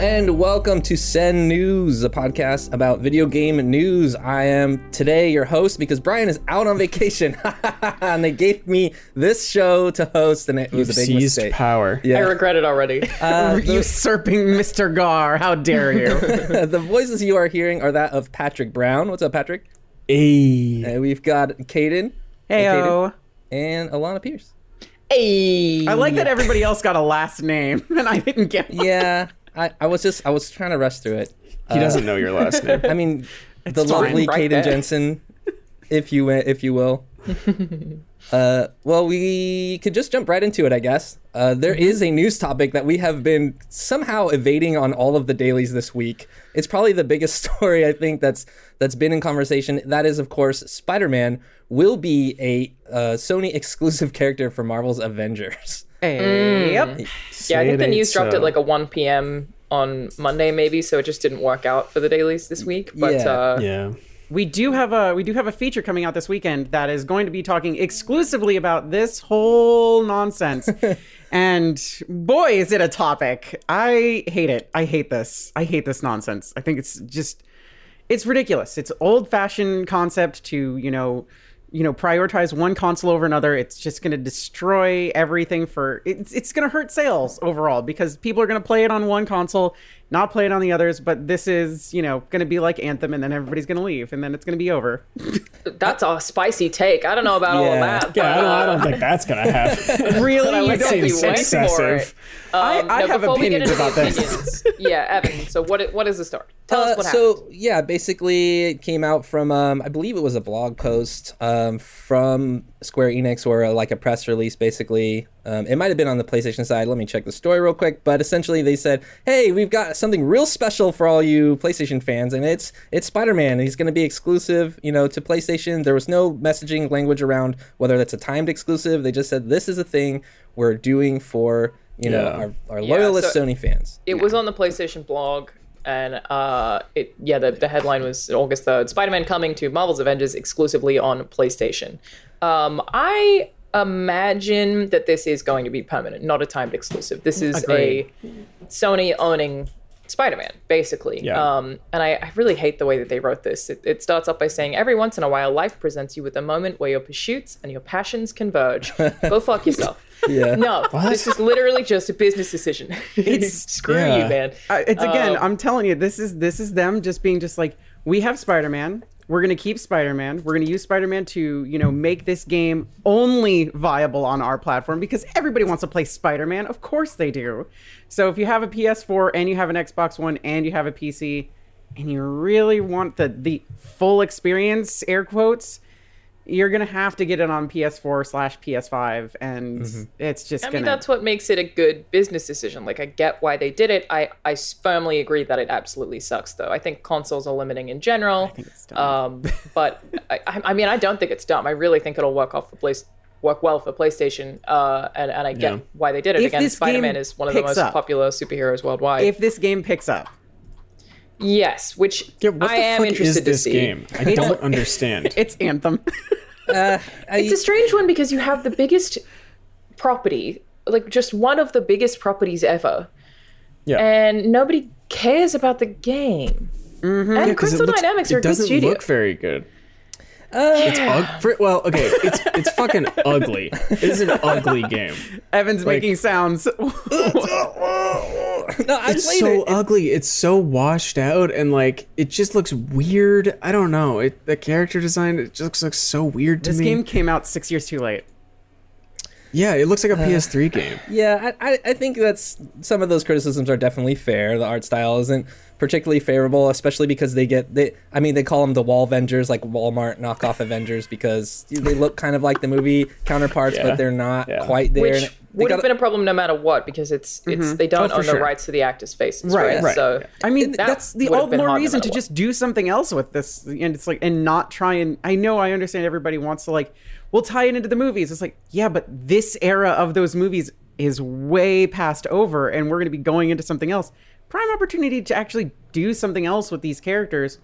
and welcome to Send News, a podcast about video game news. I am today your host because Brian is out on vacation, and they gave me this show to host, and it was a big Seized mistake. power. I regret it already. Uh, usurping Mr. Gaar. How dare you? the voices you are hearing are that of Patrick Brown. What's up, Patrick? Ayy. And we've got Kdin Heyo. and Alanah Pierce. hey, I like that everybody else got a last name and I didn't get one. Yeah, I, I was just I was trying to rush through it. He doesn't know your last name. I mean, the lovely right Kdin there. Jenzen, if you if you will. uh, well, we could just jump right into it, I guess. Uh, there is a news topic that we have been somehow evading on all of the dailies this week. It's probably the biggest story I think that's that's been in conversation. That is, of course, Spider-Man will be a uh, Sony exclusive character for Marvel's Avengers. Hey, Yep. yeah, I think the ain't news dropped so. at like a 1 p.m. on Monday, maybe, so it just didn't work out for the dailies this week. But Yeah. uh, Yeah. We do have a we do have a feature coming out this weekend that is going to be talking exclusively about this whole nonsense. and boy, is it a topic. I hate it. I hate this. I hate this nonsense. I think it's just it's ridiculous. It's old-fashioned concept to, you know, you know, prioritize one console over another. It's just going to destroy everything for it's it's going to hurt sales overall because people are going to play it on one console, not play it on the others, but this is, you know, going to be like Anthem and then everybody's going to leave and then it's going to be over. that's a spicy take. I don't know about all of Yeah. that. Yeah, I don't, I uh, don't think that's gonna happen. really? I You would don't say think we for excessive. it. Um, I no, have before we get opinions into about the this. opinions- yeah, Evan. So what? What is the story? Tell us Uh, what happened. so yeah, basically it came out from um, I believe it was a blog post um, from Square Enix or uh like a press release. Basically, um, it might have been on the PlayStation side. Let me check the story real quick. But essentially, they said, "Hey, we've got something real special for all you PlayStation fans, and it's it's Spider-Man. He's going to be exclusive, you know, to PlayStation. There was no messaging language around whether that's a timed exclusive. They just said this is a thing we're doing for you know Yeah. our, our Yeah, loyalist so- Sony fans." It was on the PlayStation blog, and uh, it yeah, the, the headline was August third: Spider-Man coming to Marvel's Avengers exclusively on PlayStation. Um, I imagine that this is going to be permanent, not a timed exclusive. This is Agreed. a Sony owning Spider-Man, basically. Yeah. Um, and I, I really hate the way that they wrote this. It, it starts off by saying, "Every once in a while, life presents you with a moment where your pursuits and your passions converge. Go fuck yourself." Yeah. No, this is literally just a business decision. It's- screw yeah. you, man. I- it's again, Um, I'm telling you, this is this is them just being just like, we have Spider-Man. We're gonna keep Spider-Man. We're gonna use Spider-Man to, you know, make this game only viable on our platform because everybody wants to play Spider-Man. Of course they do. So if you have a PS4 and you have an Xbox One and you have a PC, and you really want the the full experience, air quotes, you're gonna have to get it on PS4 slash PS5, and it's just I gonna. mean, that's what makes it a good business decision. Like, I get why they did it. I I firmly agree that it absolutely sucks, though. I think consoles are limiting in general. I think it's dumb. Um, but I, I I mean, I don't think it's dumb. I really think it'll work off the place work well for PlayStation. Uh, and and I get Yeah. why they did it. If Again, Spider-Man is one of the most up- popular superheroes worldwide. if this game picks up, yes, which Yeah, what I the am fuck interested is this to see. game? I don't understand. it's Anthem. Uh, it's a strange one because you have the biggest property, like just one of the biggest properties ever, Yeah. and nobody cares about the game. Mm-hmm. And it Crystal looks- Dynamics are a it good doesn't studio. look very good. It's ug- for, well, okay, it's it's fucking ugly. It is an ugly game. Evan's making sounds. no, I It's so it. ugly. It's so washed out, and like it just looks weird. I don't know. It the character design it just looks so weird to this me. game came out six years too late. Yeah, it looks like a uh, PS3 game. Yeah, I, I, I think that's some of those criticisms are definitely fair. The art style isn't particularly favorable, especially because they get they. I mean, they call them the Wall Avengers, like Walmart knockoff Avengers, because they look kind of like the movie counterparts, Yeah. but they're not Yeah. quite there. Which And they would have been a problem no matter what because it's it's mm-hmm. they don't Oh, for own the rights to the actors' faces, Right, right? right. So I mean, That that's the would all the more hard no reason to what. just do something else with this. And it's like, and not try and. I know, I understand everybody wants to like, we'll tie it into the movies. It's like, yeah, but this era of those movies is way past over, and we're going to be going into something else. Prime opportunity to actually do something else with these characters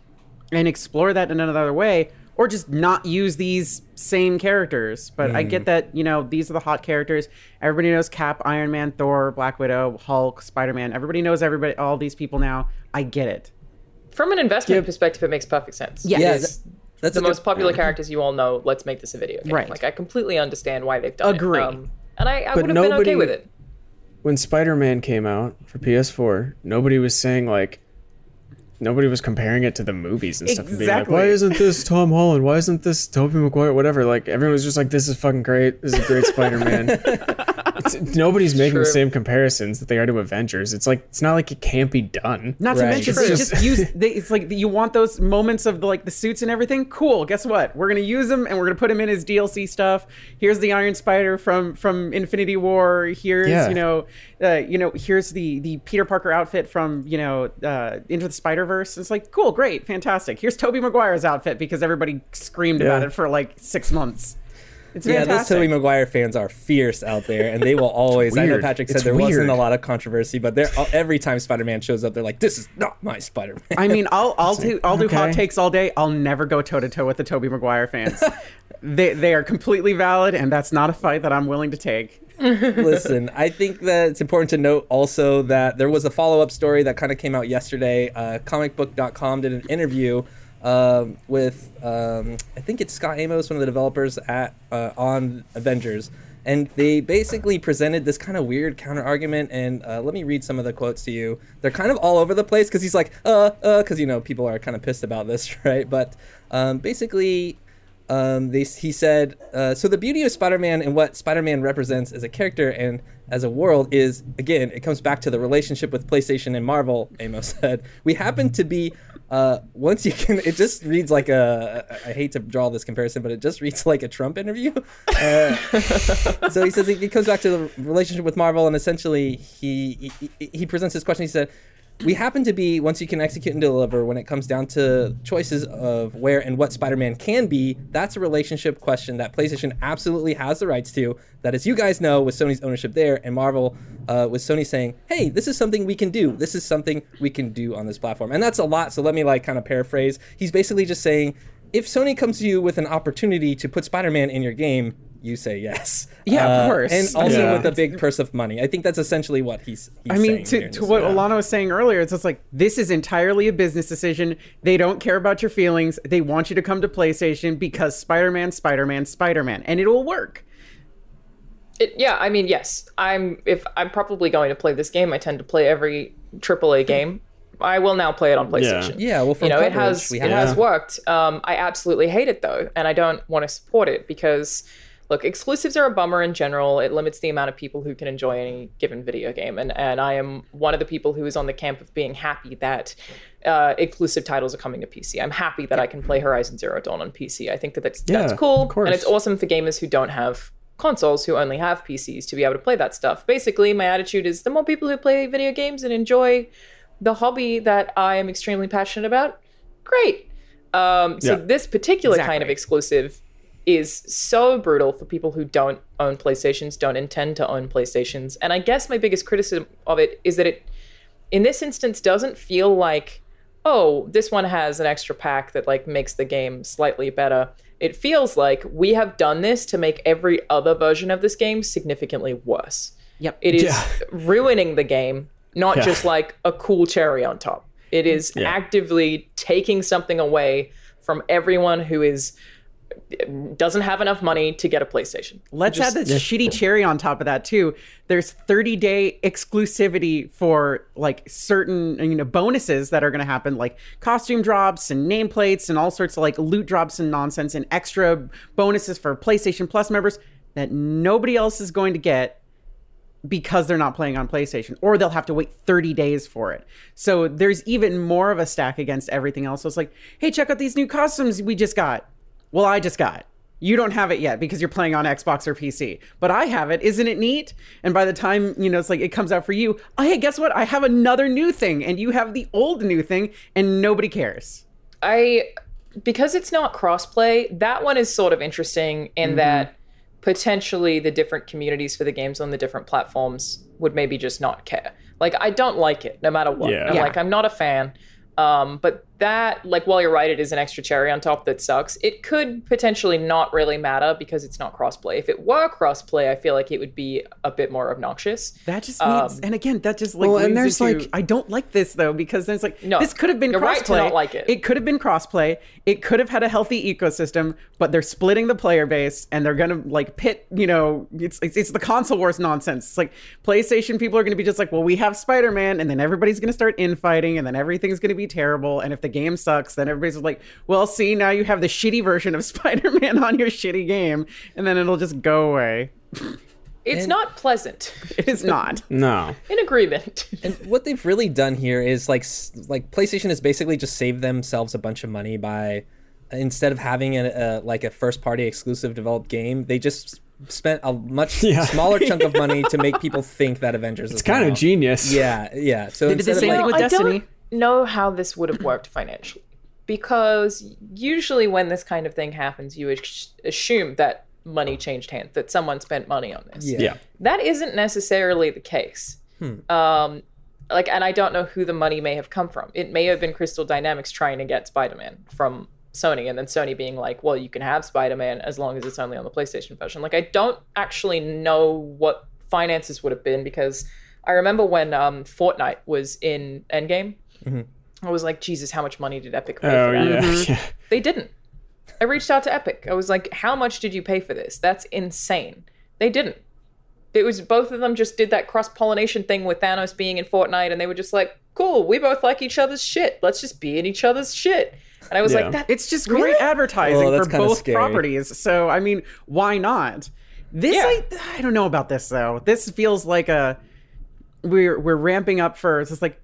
and explore that in another way or just not use these same characters. But I Mm. get that, you know, these are the hot characters. Everybody knows Cap, Iron Man, Thor, Black Widow, Hulk, Spider Man. Everybody knows everybody, all these people now. I get it. From an investment Yeah. perspective, it makes perfect sense. Yes. Yeah, that- that's the a good- most popular characters you all know. Let's make this a video game. Right. Like I completely understand why they've done Agree. it. Um, and I, I would have been okay with it. when Spider-Man came out for PS4, nobody was saying like nobody was comparing it to the movies and stuff and being like, Exactly. why isn't this Tom Holland? Why isn't this Tobey Maguire? Whatever. Like everyone was just like, this is fucking great. This is a great Spider-Man. it's, nobody's making the same comparisons that they are to Avengers. It's like it's not like it can't be done. Not to Right. mention, It's just- just use. They, it's like you want those moments of the, like the suits and everything. Cool. Guess what? We're gonna use them and we're gonna put them in his DLC stuff. Here's the Iron Spider from from Infinity War. Here's Yeah. you know, uh, you know, here's the the Peter Parker outfit from you know uh, Into the Spider Verse. It's like cool, great, fantastic. Here's Tobey Maguire's outfit because everybody screamed about it for like six months. It's Yeah, those fantastic. Tobey Maguire fans are fierce out there, and they will always. I know. Patrick said It's there wasn't a lot of controversy, but they're, every time Spider-Man shows up, they're like, "This is not my Spider-Man." I mean, I'll I'll do I'll do hot takes all day. I'll never go toe to toe with the Tobey Maguire fans. they they are completely valid, and that's not a fight that I'm willing to take. Listen, I think that it's important to note also that there was a follow-up story that kind of came out yesterday. Uh, comicbook.com did an interview um, with um, I think it's Scot Amos, one of the developers at uh, on Avengers, and they basically presented this kind of weird counter argument. And uh, let me read some of the quotes to you. They're kind of all over the place because he's like, uh, uh, because you know people are kind of pissed about this, right? But um, basically, um, they, he said, uh, so the beauty of Spider-Man and what Spider-Man represents as a character and as a world is, again, it comes back to the relationship with PlayStation and Marvel. Amos said, we happen to be, uh, once you can, it just reads like a, I I hate to draw this comparison, but it just reads like a Trump interview. Uh, so he says it, it comes back to the relationship with Marvel, and essentially he, he he presents this question. He said, "We happen to be once you can execute and deliver. When it comes down to choices of where and what Spider-Man can be, that's a relationship question that PlayStation absolutely has the rights to. That, as you guys know, with Sony's ownership there, and Marvel uh, with Sony saying, "Hey, this is something we can do. This is something we can do on this platform," and that's a lot. So let me like kind of paraphrase. He's basically just saying. If Sony comes to you with an opportunity to put Spider-Man in your game, you say yes. Yeah, of Uh, course. And also Yeah. with a big purse of money. I think that's essentially what he's. he's I mean, saying to, to what video. Alanah was saying earlier, it's just like this is entirely a business decision. They don't care about your feelings. They want you to come to PlayStation because Spider-Man, Spider-Man, Spider-Man, and it will work. It, yeah, I mean, yes. I'm if I'm probably going to play this game. I tend to play every AAA game. I will now play it on PlayStation. Yeah, well, for you know, it has we it have has worked. Um, I absolutely hate it though, and I don't want to support it because look, exclusives are a bummer in general. It limits the amount of people who can enjoy any given video game, and and I am one of the people who is on the camp of being happy that uh, exclusive titles are coming to PC. I'm happy that I can play Horizon Zero Dawn on PC. I think that that's that's cool, and it's awesome for gamers who don't have consoles who only have PCs to be able to play that stuff. Basically, my attitude is the more people who play video games and enjoy the hobby that I am extremely passionate about, great. Um, so Yeah. this particular kind of exclusive is so brutal for people who don't own PlayStations, don't intend to own PlayStations. And I guess my biggest criticism of it is that it, in this instance, doesn't feel like, oh, this one has an extra pack that like makes the game slightly better. It feels like we have done this to make every other version of this game significantly worse. Yep. It is Yeah. ruining the game, not Yeah. just like a cool cherry on top. It is Yeah. actively taking something away from everyone who is doesn't have enough money to get a PlayStation. Let's add this shitty cherry on top of that too. There's 30 day exclusivity for like certain you know bonuses that are going to happen, like costume drops and nameplates and all sorts of like loot drops and nonsense and extra bonuses for PlayStation Plus members that nobody else is going to get because they're not playing on PlayStation, or they'll have to wait 30 days for it. So there's even more of a stack against everything else. So it's like, hey, check out these new costumes we just got. Well, I just got. You don't have it yet because you're playing on Xbox or PC, but I have it. Isn't it neat? And by the time you know it's like it comes out for you, oh hey, guess what? I have another new thing, and you have the old new thing, and nobody cares. I because it's not crossplay, that one is sort of interesting in that potentially the different communities for the games on the different platforms would maybe just not care. Like I don't like it no matter what. Yeah. I'm Yeah. like I'm not a fan. Um, but that like while you're right it is an extra cherry on top that sucks it could potentially not really matter because it's not crossplay if it were crossplay i feel like it would be a bit more obnoxious That just leads, Um, and again, that just like Well, and there's, into, like- I don't like this though because there's like No, this could have been you're crossplay. right to not like it. It could have been crossplay. It could have had a healthy ecosystem, but they're splitting the player base and they're gonna like pit. You know, it's it's, it's the console wars nonsense. It's like PlayStation people are gonna be just like, well, we have Spider Man, and then everybody's gonna start infighting, and then everything's gonna be terrible. And if the game sucks, then everybody's like, well, see, now you have the shitty version of Spider Man on your shitty game, and then it'll just go away. it's not pleasant It is not. No. in agreement And what they've really done here is like like PlayStation has basically just saved themselves a bunch of money by instead of having a, a like a first party exclusive developed game, they just spent a much Yeah. smaller chunk of money to make people think that Avengers is It's kind of out. genius. Yeah, yeah. So They did the instead of, same like- thing with I Destiny. Know how this would have worked financially because usually when this kind of thing happens, you assume that money changed hands, that someone spent money on this. Yeah. Yeah. That isn't necessarily the case. Um, like, and I don't know who the money may have come from. It may have been Crystal Dynamics trying to get Spider-Man from Sony, and then Sony being like, "Well, you can have Spider-Man as long as it's only on the PlayStation version." Like, I don't actually know what finances would have been because I remember when um, Fortnite was in Endgame. Mm-hmm. I was like, Jesus, how much money did Epic pay Oh for that? yeah. Mm-hmm. yeah. They didn't. I reached out to Epic. I was like, how much did you pay for this? That's insane. They didn't. It was both of them just did that cross pollination thing with Thanos being in Fortnite, and they were just like, cool, we both like each other's shit. Let's just be in each other's shit. And I was Yeah. like, that It's just Really? great advertising Oh, that's for both scary. properties. So I mean, why not? This Yeah. I, I don't know about this though. This feels like a we're we're ramping up for it's just like we-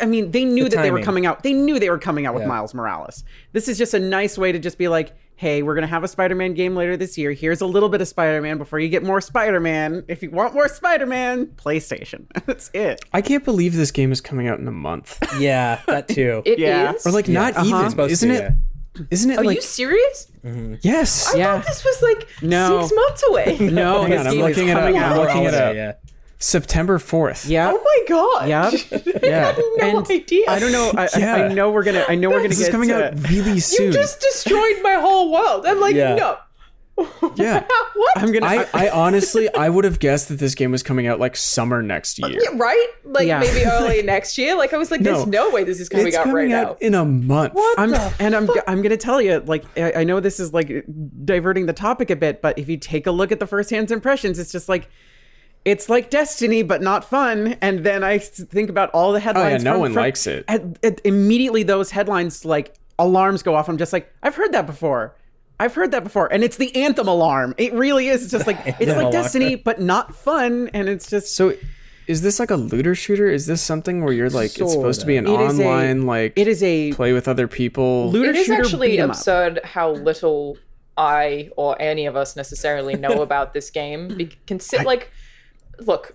I mean, they knew The that they were coming out. They knew they were coming out with Yeah. Miles Morales. This is just a nice way to just be like, "Hey, we're gonna have a Spider-Man game later this year. Here's a little bit of Spider-Man before you get more Spider-Man. If you want more Spider-Man, PlayStation. That's it. I can't believe this game is coming out in a month. yeah, that too. It is. Yeah. Or like not Uh-huh. even. It's supposed Isn't to, it? yeah. Isn't it Are like you serious? yes? I Yeah. thought this was like No. six months away. No, Hang this on, I'm looking it up. I'm looking it up. Yeah. September fourth. Yeah. Oh my god. Yeah. Yeah. no and idea. I don't know. I, I, Yeah. I know we're gonna. I know we're gonna This get is coming to, out really soon. You just destroyed my whole world. I'm like, Yeah. no. yeah. what? I'm gonna. I, I honestly I would have guessed that this game was coming out like summer next year. Yeah, right? Like Yeah. maybe early next year. Like I was like, there's No. no way this is coming It's out coming right out now. in a month. I'm and I'm I'm gonna tell you like I, I know this is like diverting the topic a bit, but if you take a look at the first hand impressions, it's just like it's like Destiny but not fun. And then I think about all the headlines. Oh, Yeah, no from- one from- likes it. and- and immediately, those headlines like alarms go off. I'm just like, I've heard that before. I've heard that before, and it's the anthem alarm. It really is. It's just like it's like alarm. Destiny, but not fun. And it's just So is this like a looter shooter? Is this something where you're like it's supposed to be an It is a- online like it is a play with other people? looter It is shooter actually beat 'em up. absurd how little I or any of us necessarily know about this game. Be- consi- like, look,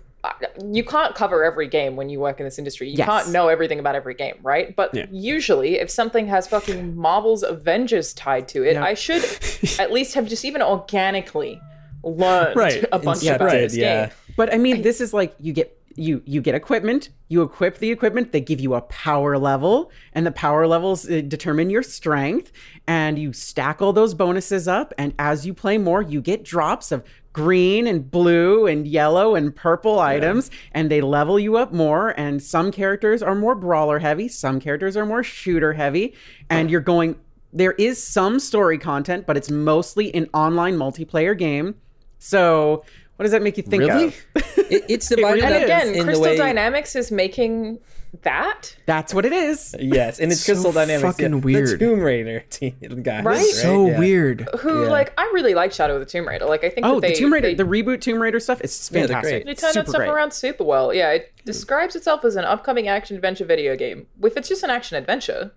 you can't cover every game when you work in this industry. You Yes. can't know everything about every game, right? But Yeah. usually, if something has fucking Marvel's Avengers tied to it, Yeah. I should at least have just even organically learned Right. a bunch Yeah, about right, this yeah. game. But I mean, this is like you get you you get equipment, you equip the equipment, they give you a power level, and the power levels uh, determine your strength, and you stack all those bonuses up, and as you play more, you get drops of green and blue and yellow and purple items, and they level you up more. And some characters are more brawler heavy, some characters are more shooter heavy, and you're going. There is some story content, but it's mostly an online multiplayer game. So, what does that make you think Really? of? It, it's divided And up again, in Crystal the way. Dynamics is making that. That's what it is. Yes, and it's So Crystal Dynamics. It's fucking yeah, weird. The Tomb Raider team guys. Right? so Yeah. weird. Who Yeah. like I really like Shadow of the Tomb Raider. Like I think Oh, that they, the Tomb Raider, they, the reboot Tomb Raider stuff is Yeah, fantastic. great. they turn that stuff great. around super well. Yeah, it describes itself as an upcoming action adventure video game. If it's just an action adventure,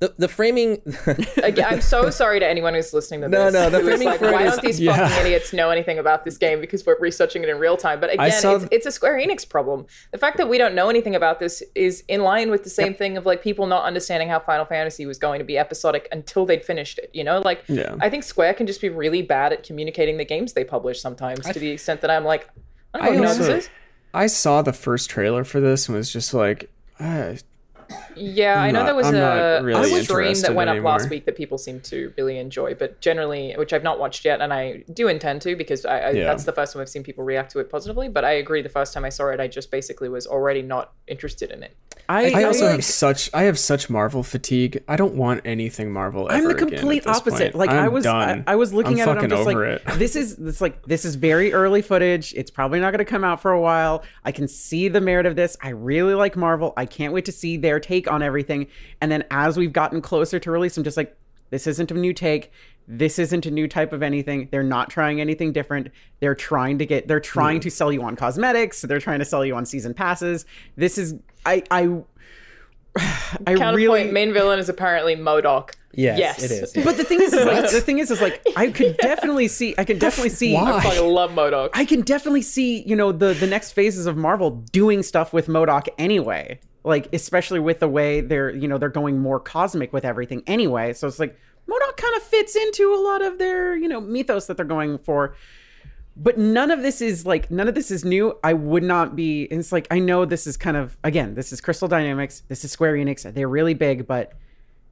The the framing. again, I'm so sorry to anyone who's listening to this. no, the framing like, for why is- don't these Yeah. fucking idiots know anything about this game because we're researching it in real time? But again, saw- it's, it's a Square Enix problem. The fact that we don't know anything about this is in line with the same thing of like people not understanding how Final Fantasy was going to be episodic until they'd finished it. You know, like Yeah. I think Square can just be really bad at communicating the games they publish sometimes to the extent that I'm like, I don't know I what also- this is. I saw the first trailer for this and was just like, uh, Yeah, i know not- there was I'm a, really a stream that went up last week that people seem to really enjoy, but generally, which I've not watched yet, and I do intend to because I, I, Yeah. that's the first time I've seen people react to it positively. But I agree, the first time I saw it, I just basically was already not interested in it. I, I also like- have such I have such Marvel fatigue. I don't want anything Marvel. I'm the complete opposite. point. Like I'm I was, I. I was looking I'm at it. I'm just like, it. this is, it's like this is very early footage. It's probably not going to come out for a while. I can see the merit of this. I really like Marvel. I can't wait to see their take on everything. And then as we've gotten closer to release, I'm just like, this isn't a new take. This isn't a new type of anything. They're not trying anything different. They're trying to get. They're trying to sell you on cosmetics. They're trying to sell you on season passes. This is. I. I. I Counterpoint: really main villain is apparently MODOK. Yes, Yes. it is. yeah. but the thing is, is like, the thing is, is like, I could definitely see, I can definitely see, Why? I fucking love MODOK. I can definitely see, you know, the the next phases of Marvel doing stuff with MODOK anyway. Like, especially with the way they're, you know, they're going more cosmic with everything anyway. So it's like MODOK kind of fits into a lot of their, you know, mythos that they're going for. But none of this is like none of this is new. I would not be. It's like I know this is kind of again. This is Crystal Dynamics. This is Square Enix. They're really big, but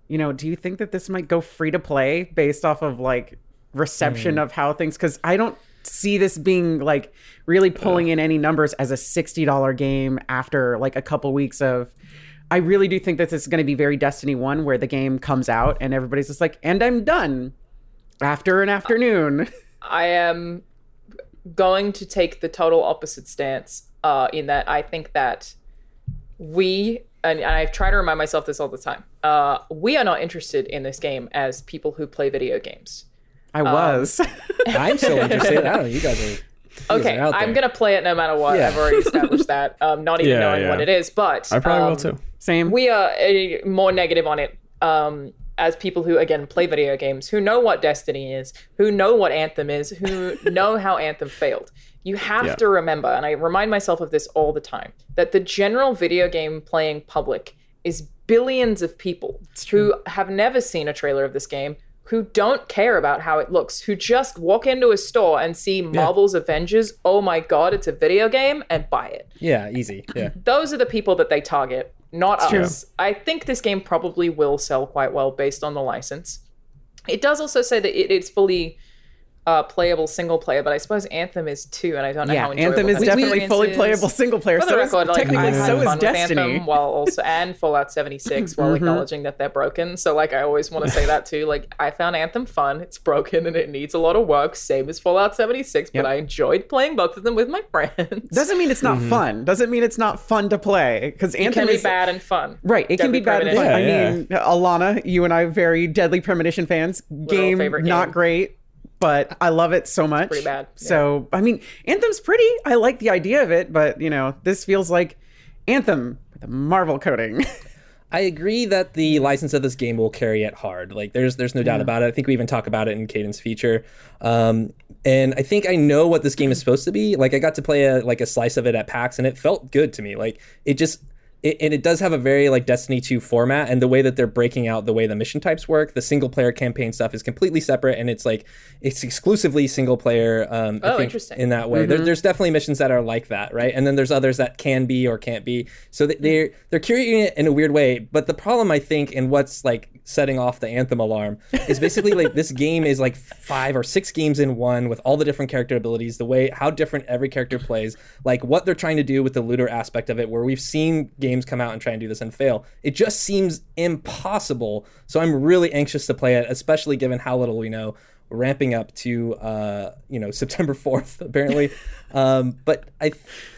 you know, do you think that this might go free to play based off of like reception mm. of how things? Because I don't see this being like really pulling in any numbers as a sixty dollar game after like a couple weeks of. I really do think that this is going to be very Destiny One, where the game comes out and everybody's just like, and I'm done after an afternoon. I am going to take the total opposite stance uh, in that I think that we, and, and I try to remind myself this all the time, uh, we are not interested in this game as people who play video games. I was. I'm so interested. I don't know. You guys are. You guys Okay, I'm gonna play it no matter what. Yeah. I've already established that. Um, not even Yeah, knowing yeah. what it is, but I probably um, will too. Same. we are uh, more negative on it um, as people who again play video games who know what destiny is who know what anthem is who know how anthem failed you have Yeah. to remember and i remind myself of this all the time that the general video game playing public is billions of people who have never seen a trailer of this game who don't care about how it looks who just walk into a store and see marvel's avengers oh my god it's a video game and buy it Yeah, easy. Yeah. those are the people that they target, not true. us. I think this game probably will sell quite well based on the license. It does also say that it, it's fully uh, playable single player, but I suppose Anthem is too, and I don't know yeah, how enjoyable Anthem is that definitely fully is. playable single player. For the so record, is, like technically, so is Destiny. Anthem while also and Fallout 76 while acknowledging that they're broken. So like I always want to say that too. Like I found Anthem fun. It's broken and it needs a lot of work, same as Fallout 76, Yep. but I enjoyed playing both of them with my friends. Doesn't mean it's not fun. Doesn't mean it's not fun to play. Because it Anthem can be is bad and fun. right. It can be bad and fun. Premonition. I Yeah, mean, Alanah, you and I are very Deadly Premonition fans. Game, favorite not great, but I love it so much. pretty bad, yeah. So I mean, Anthem's pretty. I like the idea of it, but you know, this feels like Anthem with a Marvel coating. I agree that the license of this game will carry it hard. Like there's there's no doubt about it. I think we even talk about it in Kdin's feature. Um, and I think I know what this game is supposed to be. Like I got to play a like a slice of it at PAX and it felt good to me. Like it just it, and it does have a very like Destiny 2 format and the way that they're breaking out the way the mission types work. The single player campaign stuff is completely separate and it's like it's exclusively single player. Um, Oh, interesting. In that way, there, there's definitely missions that are like that, right? And then there's others that can be or can't be. So they- they're they're curating it in a weird way. But the problem I think, and what's like setting off the anthem alarm, is basically like this game is like five or six games in one with all the different character abilities, the way how different every character plays, like what they're trying to do with the looter aspect of it, where we've seen games come out and try and do this and fail. It just seems impossible. So I'm really anxious to play it, especially given how little we know ramping up to uh, you know September 4th apparently um, but I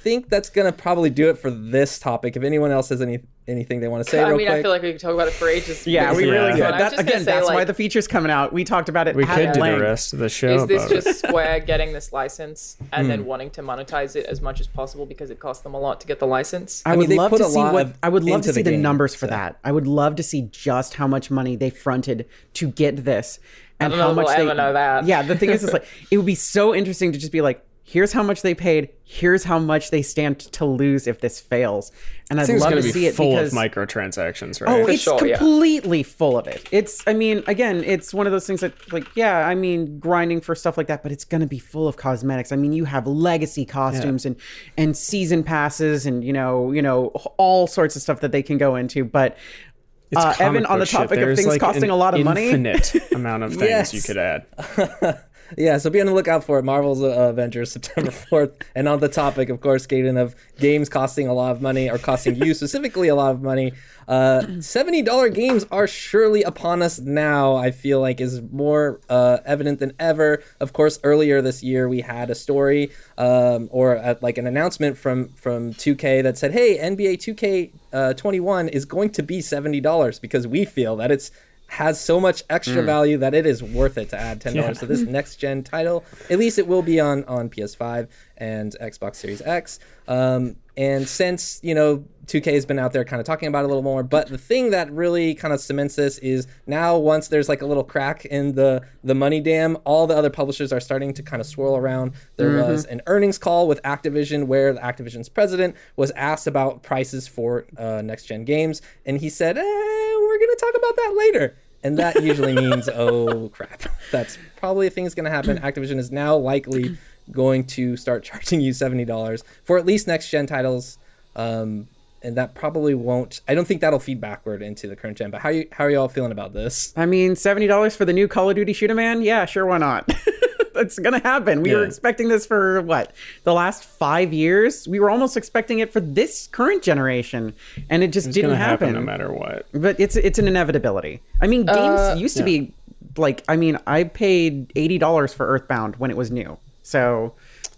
think that's gonna probably do it for this topic if anyone else has any anything they want to say I real mean, quick I feel like we could talk about it for ages. yeah, we Yeah. really could. Yeah. I'm That, again, say, that's why like, the feature's coming out. We talked about it. We at could do the rest of the show. Is this about it. just Square getting this license and Hmm. then wanting to monetize it as much as possible because it costs them a lot to get the license? I, mean, would love put to a see what I would love to see the the game, numbers for so. that. I would love to see just how much money they fronted to get this and don't how know much we'll they ever know that. Yeah, the thing is, is like it would be so interesting to just be like, Here's how much they paid. Here's how much they stand to lose if this fails. And I'd It's love to to see it full because of microtransactions, Oh, right? it's sure, yeah. completely full of it. It's, I mean, again, it's one of those things that, like, yeah, I mean, grinding for stuff like that, but it's going to be full of cosmetics. I mean, you have legacy costumes and and season passes and you know, you know, all sorts of stuff that they can go into. But It's uh, Evan, on the topic of things like, costing a lot of money, Infinite amount of things Yes. you could add. Yeah, so be on the lookout for it. Marvel's uh, Avengers, September 4th. And on the topic, of course, Kdin, of games costing a lot of money or costing you specifically a lot of money, uh, $70 games are surely upon us now, I feel like is more uh, evident than ever. Of course, earlier this year, we had a story um, or uh like an announcement from, from 2K that said, hey, NBA 2K uh, 21 is going to be $70 because we feel that it's has so much extra value that it is worth it to add ten dollars to this next gen title. At least it will be on on PS5 and Xbox Series X. Um, and since you know 2K has been out there kind of talking about it a little more, but the thing that really kind of cements this is now once there's like a little crack in the the money dam, all the other publishers are starting to kind of swirl around. There was an earnings call with Activision where the Activision's president was asked about prices for uh, next gen games, and he said, eh, "We're gonna talk about that later." And that usually means, oh crap, that's probably a thing that's going to happen. Activision is now likely going to start charging you seventy dollars for at least next gen titles, um, and that probably won't. I don't think that'll feed backward into the current gen. But how you how are you all feeling about this? I mean, seventy dollars for the new Call of Duty Shoot 'Em Man? Yeah, sure, why not? That's gonna happen. We were expecting this for what the last five years. We were almost expecting it for this current generation, and it just It's didn't happen happen. no matter what. But it's it's an inevitability. I mean, games Uh, used to be like I mean, I paid eighty dollars for Earthbound when it was new. So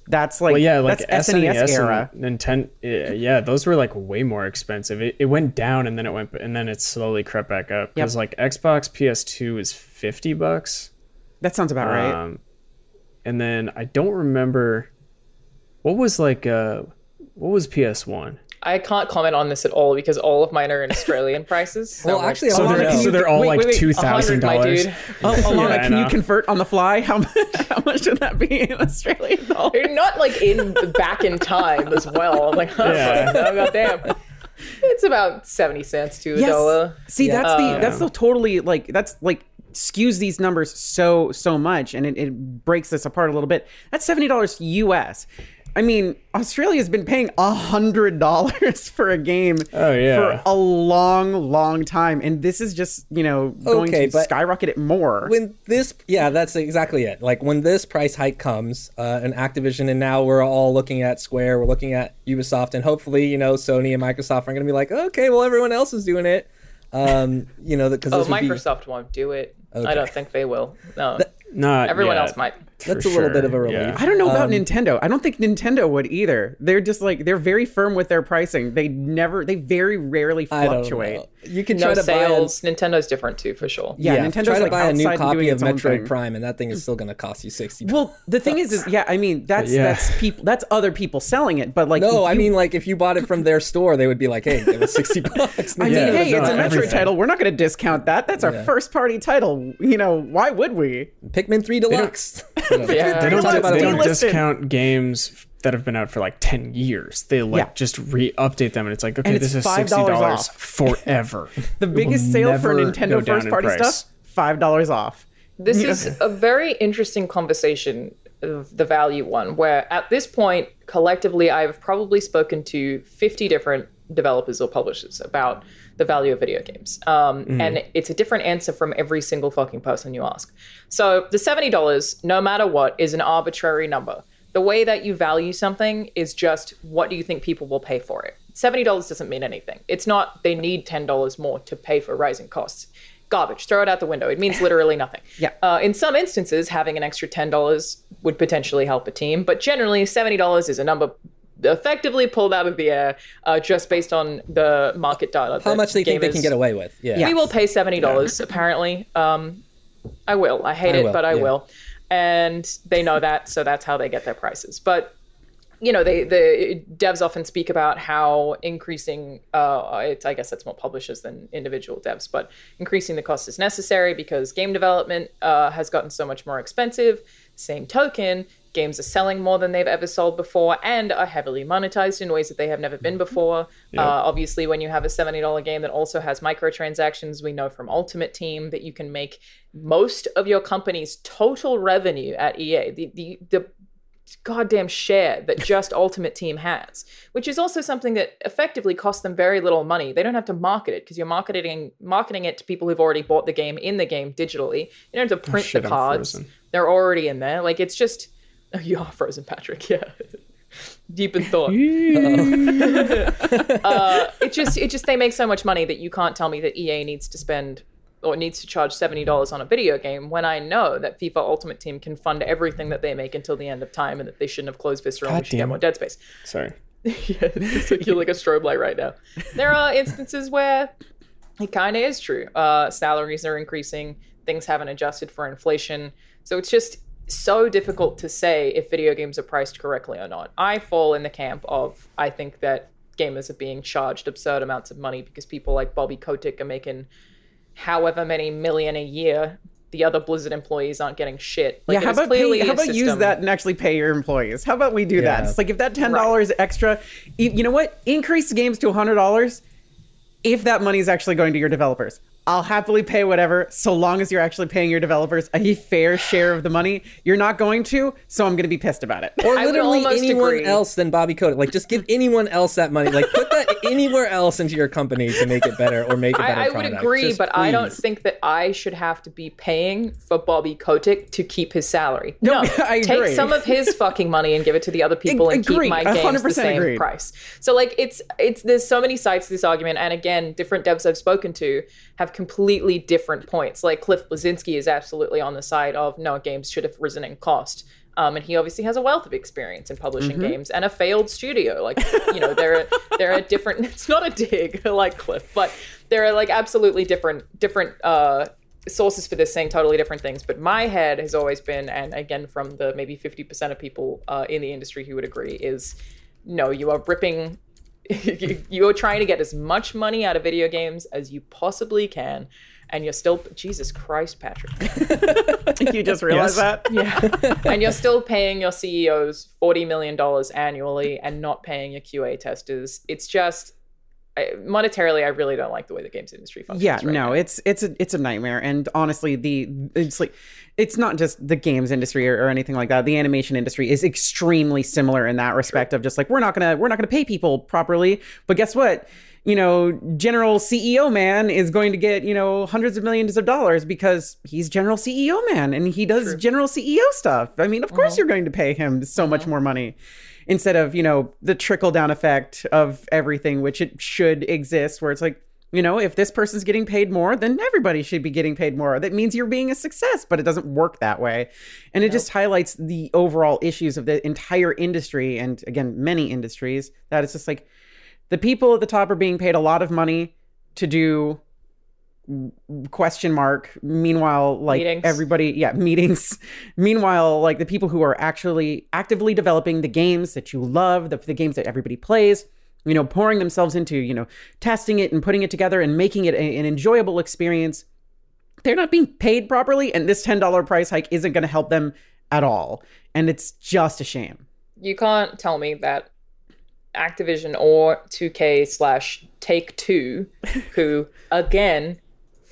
that's like Well, yeah, like that's SNES SNES era. Nintendo. Yeah, yeah, those were like way more expensive. It, it went down and then it went and then it slowly crept back up because Yep. like Xbox PS2 is fifty bucks. That sounds about right. And then I don't remember what was like uh what was PS1. I can't comment on this at all because all of mine are in Australian prices. So Well, like, actually, I So want to they're, know. so they're all Wait, like wait, wait, two 100, thousand my dollars. dude. Oh, Alanah, Yeah, can you convert on the fly? How much? How much would that be in Australian dollars? You're not like in back in time as well. I'm like, oh, Yeah. oh goddamn. It's about seventy cents to a dollar. See, Yeah. that's the that's the totally like that's like skews these numbers so so much, and it, it breaks this apart a little bit. That's seventy dollars US. I mean, Australia's been paying a hundred dollars for a game Oh, yeah. for a long, long time, and this is just you know going Okay, to skyrocket it more. when this yeah that's exactly it like when this price hike comes uh, and activision and now we're all looking at square we're looking at ubisoft and hopefully you know sony and microsoft are going to be like okay well everyone else is doing it um you know because Oh, Microsoft won't do it. I don't think they will. No, Not everyone yet, else might. that's for a little bit of a relief yeah. I don't know Um, about Nintendo. I don't think Nintendo would either. They're just like they're very firm with their pricing. They never, they very rarely fluctuate. You can No try to sales. Nintendo's different too, for sure. Yeah, yeah, Nintendo's try to like buy a new copy of Metroid. Prime, and that thing is still going to cost you sixty. Well, the thing is, is yeah, I mean that's yeah. that's people that's other people selling it, but like no, if I mean like if you bought it from their store, they would be like, "Hey, give us sixty bucks." I mean, Yeah, hey, no, it's a Metroid everything. title. We're not going to discount that. That's our Yeah. first party title. You know, why would we? Pikmin Three Deluxe. Yeah. They don't, Deluxe they don't delisted. discount games that have been out for like 10 years. They like Yeah. just re-update them and it's like, okay, it's this is $5 $60 off. forever. The biggest sale for Nintendo first party stuff, five dollars off. This is a very interesting conversation, of the value one, where at this point, collectively, I've probably spoken to 50 different developers or publishers about the value of video games. Um, And it's a different answer from every single fucking person you ask. So the $70, no matter what, is an arbitrary number. The way that you value something is just what do you think people will pay for it? $70 doesn't mean anything. It's not they need $10 more to pay for rising costs. Garbage. Throw it out the window. It means literally nothing. Yeah. Uh, in some instances, having an extra $10 would potentially help a team, but generally, $70 is a number effectively pulled out of the air uh, just based on the market data. How much they think they can get away with? Yeah. Yeah. We will pay seventy dollars. Apparently, um, I will. I hate I it, will, but I yeah. will, and they know that, so that's how they get their prices. But you know, they the devs often speak about how increasing. Uh, it's I guess that's more publishers than individual devs, but increasing the cost is necessary because game development uh, has gotten so much more expensive. Same token, games are selling more than they've ever sold before and are heavily monetized in ways that they have never been before. Uh, obviously, when you have a $70 game that also has microtransactions, we know from Ultimate Team that you can make most of your company's total revenue at EA. The, the, the goddamn share that just Ultimate Team has, which is also something that effectively costs them very little money. They don't have to market it because you're marketing marketing it to people who've already bought the game in the game digitally. You don't have to print shit, the cards. They're already in there. Like it's just oh, you are frozen, Patrick. Yeah, deep in thought. uh, it just it just they make so much money that you can't tell me that EA needs to spend or needs to charge seventy dollars on a video game when I know that FIFA Ultimate Team can fund everything that they make until the end of time and that they shouldn't have closed Visceral and we should get more. Dead Space. Sorry. yeah, it's like you're like a strobe light right now. There are instances where it kind of is true. Uh, salaries are increasing, things haven't adjusted for inflation. So it's just so difficult to say if video games are priced correctly or not. I fall in the camp of I think that gamers are being charged absurd amounts of money because people like Bobby Kotick are making however many million a year. The other Blizzard employees aren't getting shit. Like, yeah, how about clearly pay, how about use that and actually pay your employees? How about we do that? It's like if that ten dollars extra, e- you know what? Increase the games to hundred dollars. If that money is actually going to your developers, I'll happily pay whatever, so long as you're actually paying your developers a fair share of the money. You're not going to, so I'm going to be pissed about it. Or literally almost anyone agree. else than Bobby Kotick. Like, just give anyone else that money. Like, put that anywhere else into your company to make it better or make a better I, I would agree, Just but I don't think that I should have to be paying for Bobby Kotick to keep his salary. No, I take agree. some of his fucking money and give it to the other people and Agreed. keep my games the same agreed. price. So like it's it's there's so many sides to this argument, and again, different devs I've spoken to have completely different points. Like Cliff Bleszinski is absolutely on the side of no games should have risen in cost. Um, and he obviously has a wealth of experience in publishing Mm-hmm. games and a failed studio. Like, you know, there are there are different. It's not a dig like Cliff, but there are like absolutely different different uh, sources for this saying totally different things. But my head has always been, and again from the maybe fifty percent of people uh, in the industry who would agree, is no, you are ripping. you- you are trying to get as much money out of video games as you possibly can, and you're still Jesus Christ, Patrick. you just realized Yes. that? Yeah. and you're still paying your CEOs $40 million annually and not paying your QA testers. It's just, I, monetarily, I really don't like the way the games industry functions. Yeah, right no, now. it's it's a it's a nightmare. And honestly, the it's like it's not just the games industry or, or anything like that. The animation industry is extremely similar in that respect of just like we're not gonna we're not gonna pay people properly. But guess what? You know, general CEO man is going to get, you know, hundreds of millions of dollars because he's general CEO man and he does general CEO stuff. I mean, of Uh-huh. course you're going to pay him so much more money instead of, you know, the trickle down effect of everything, which it should exist, where it's like, you know, if this person's getting paid more, then everybody should be getting paid more. That means you're being a success, but it doesn't work that way. And it just highlights the overall issues of the entire industry and again, many industries that it's just like the people at the top are being paid a lot of money to do question mark meanwhile like Meetings. everybody yeah meetings meanwhile like the people who are actually actively developing the games that you love the, the games that everybody plays you know pouring themselves into you know testing it and putting it together and making it a- an enjoyable experience. They're not being paid properly and this $10 price hike isn't going to help them at all. And it's just a shame you can't tell me that Activision or 2K slash Take Two, who again,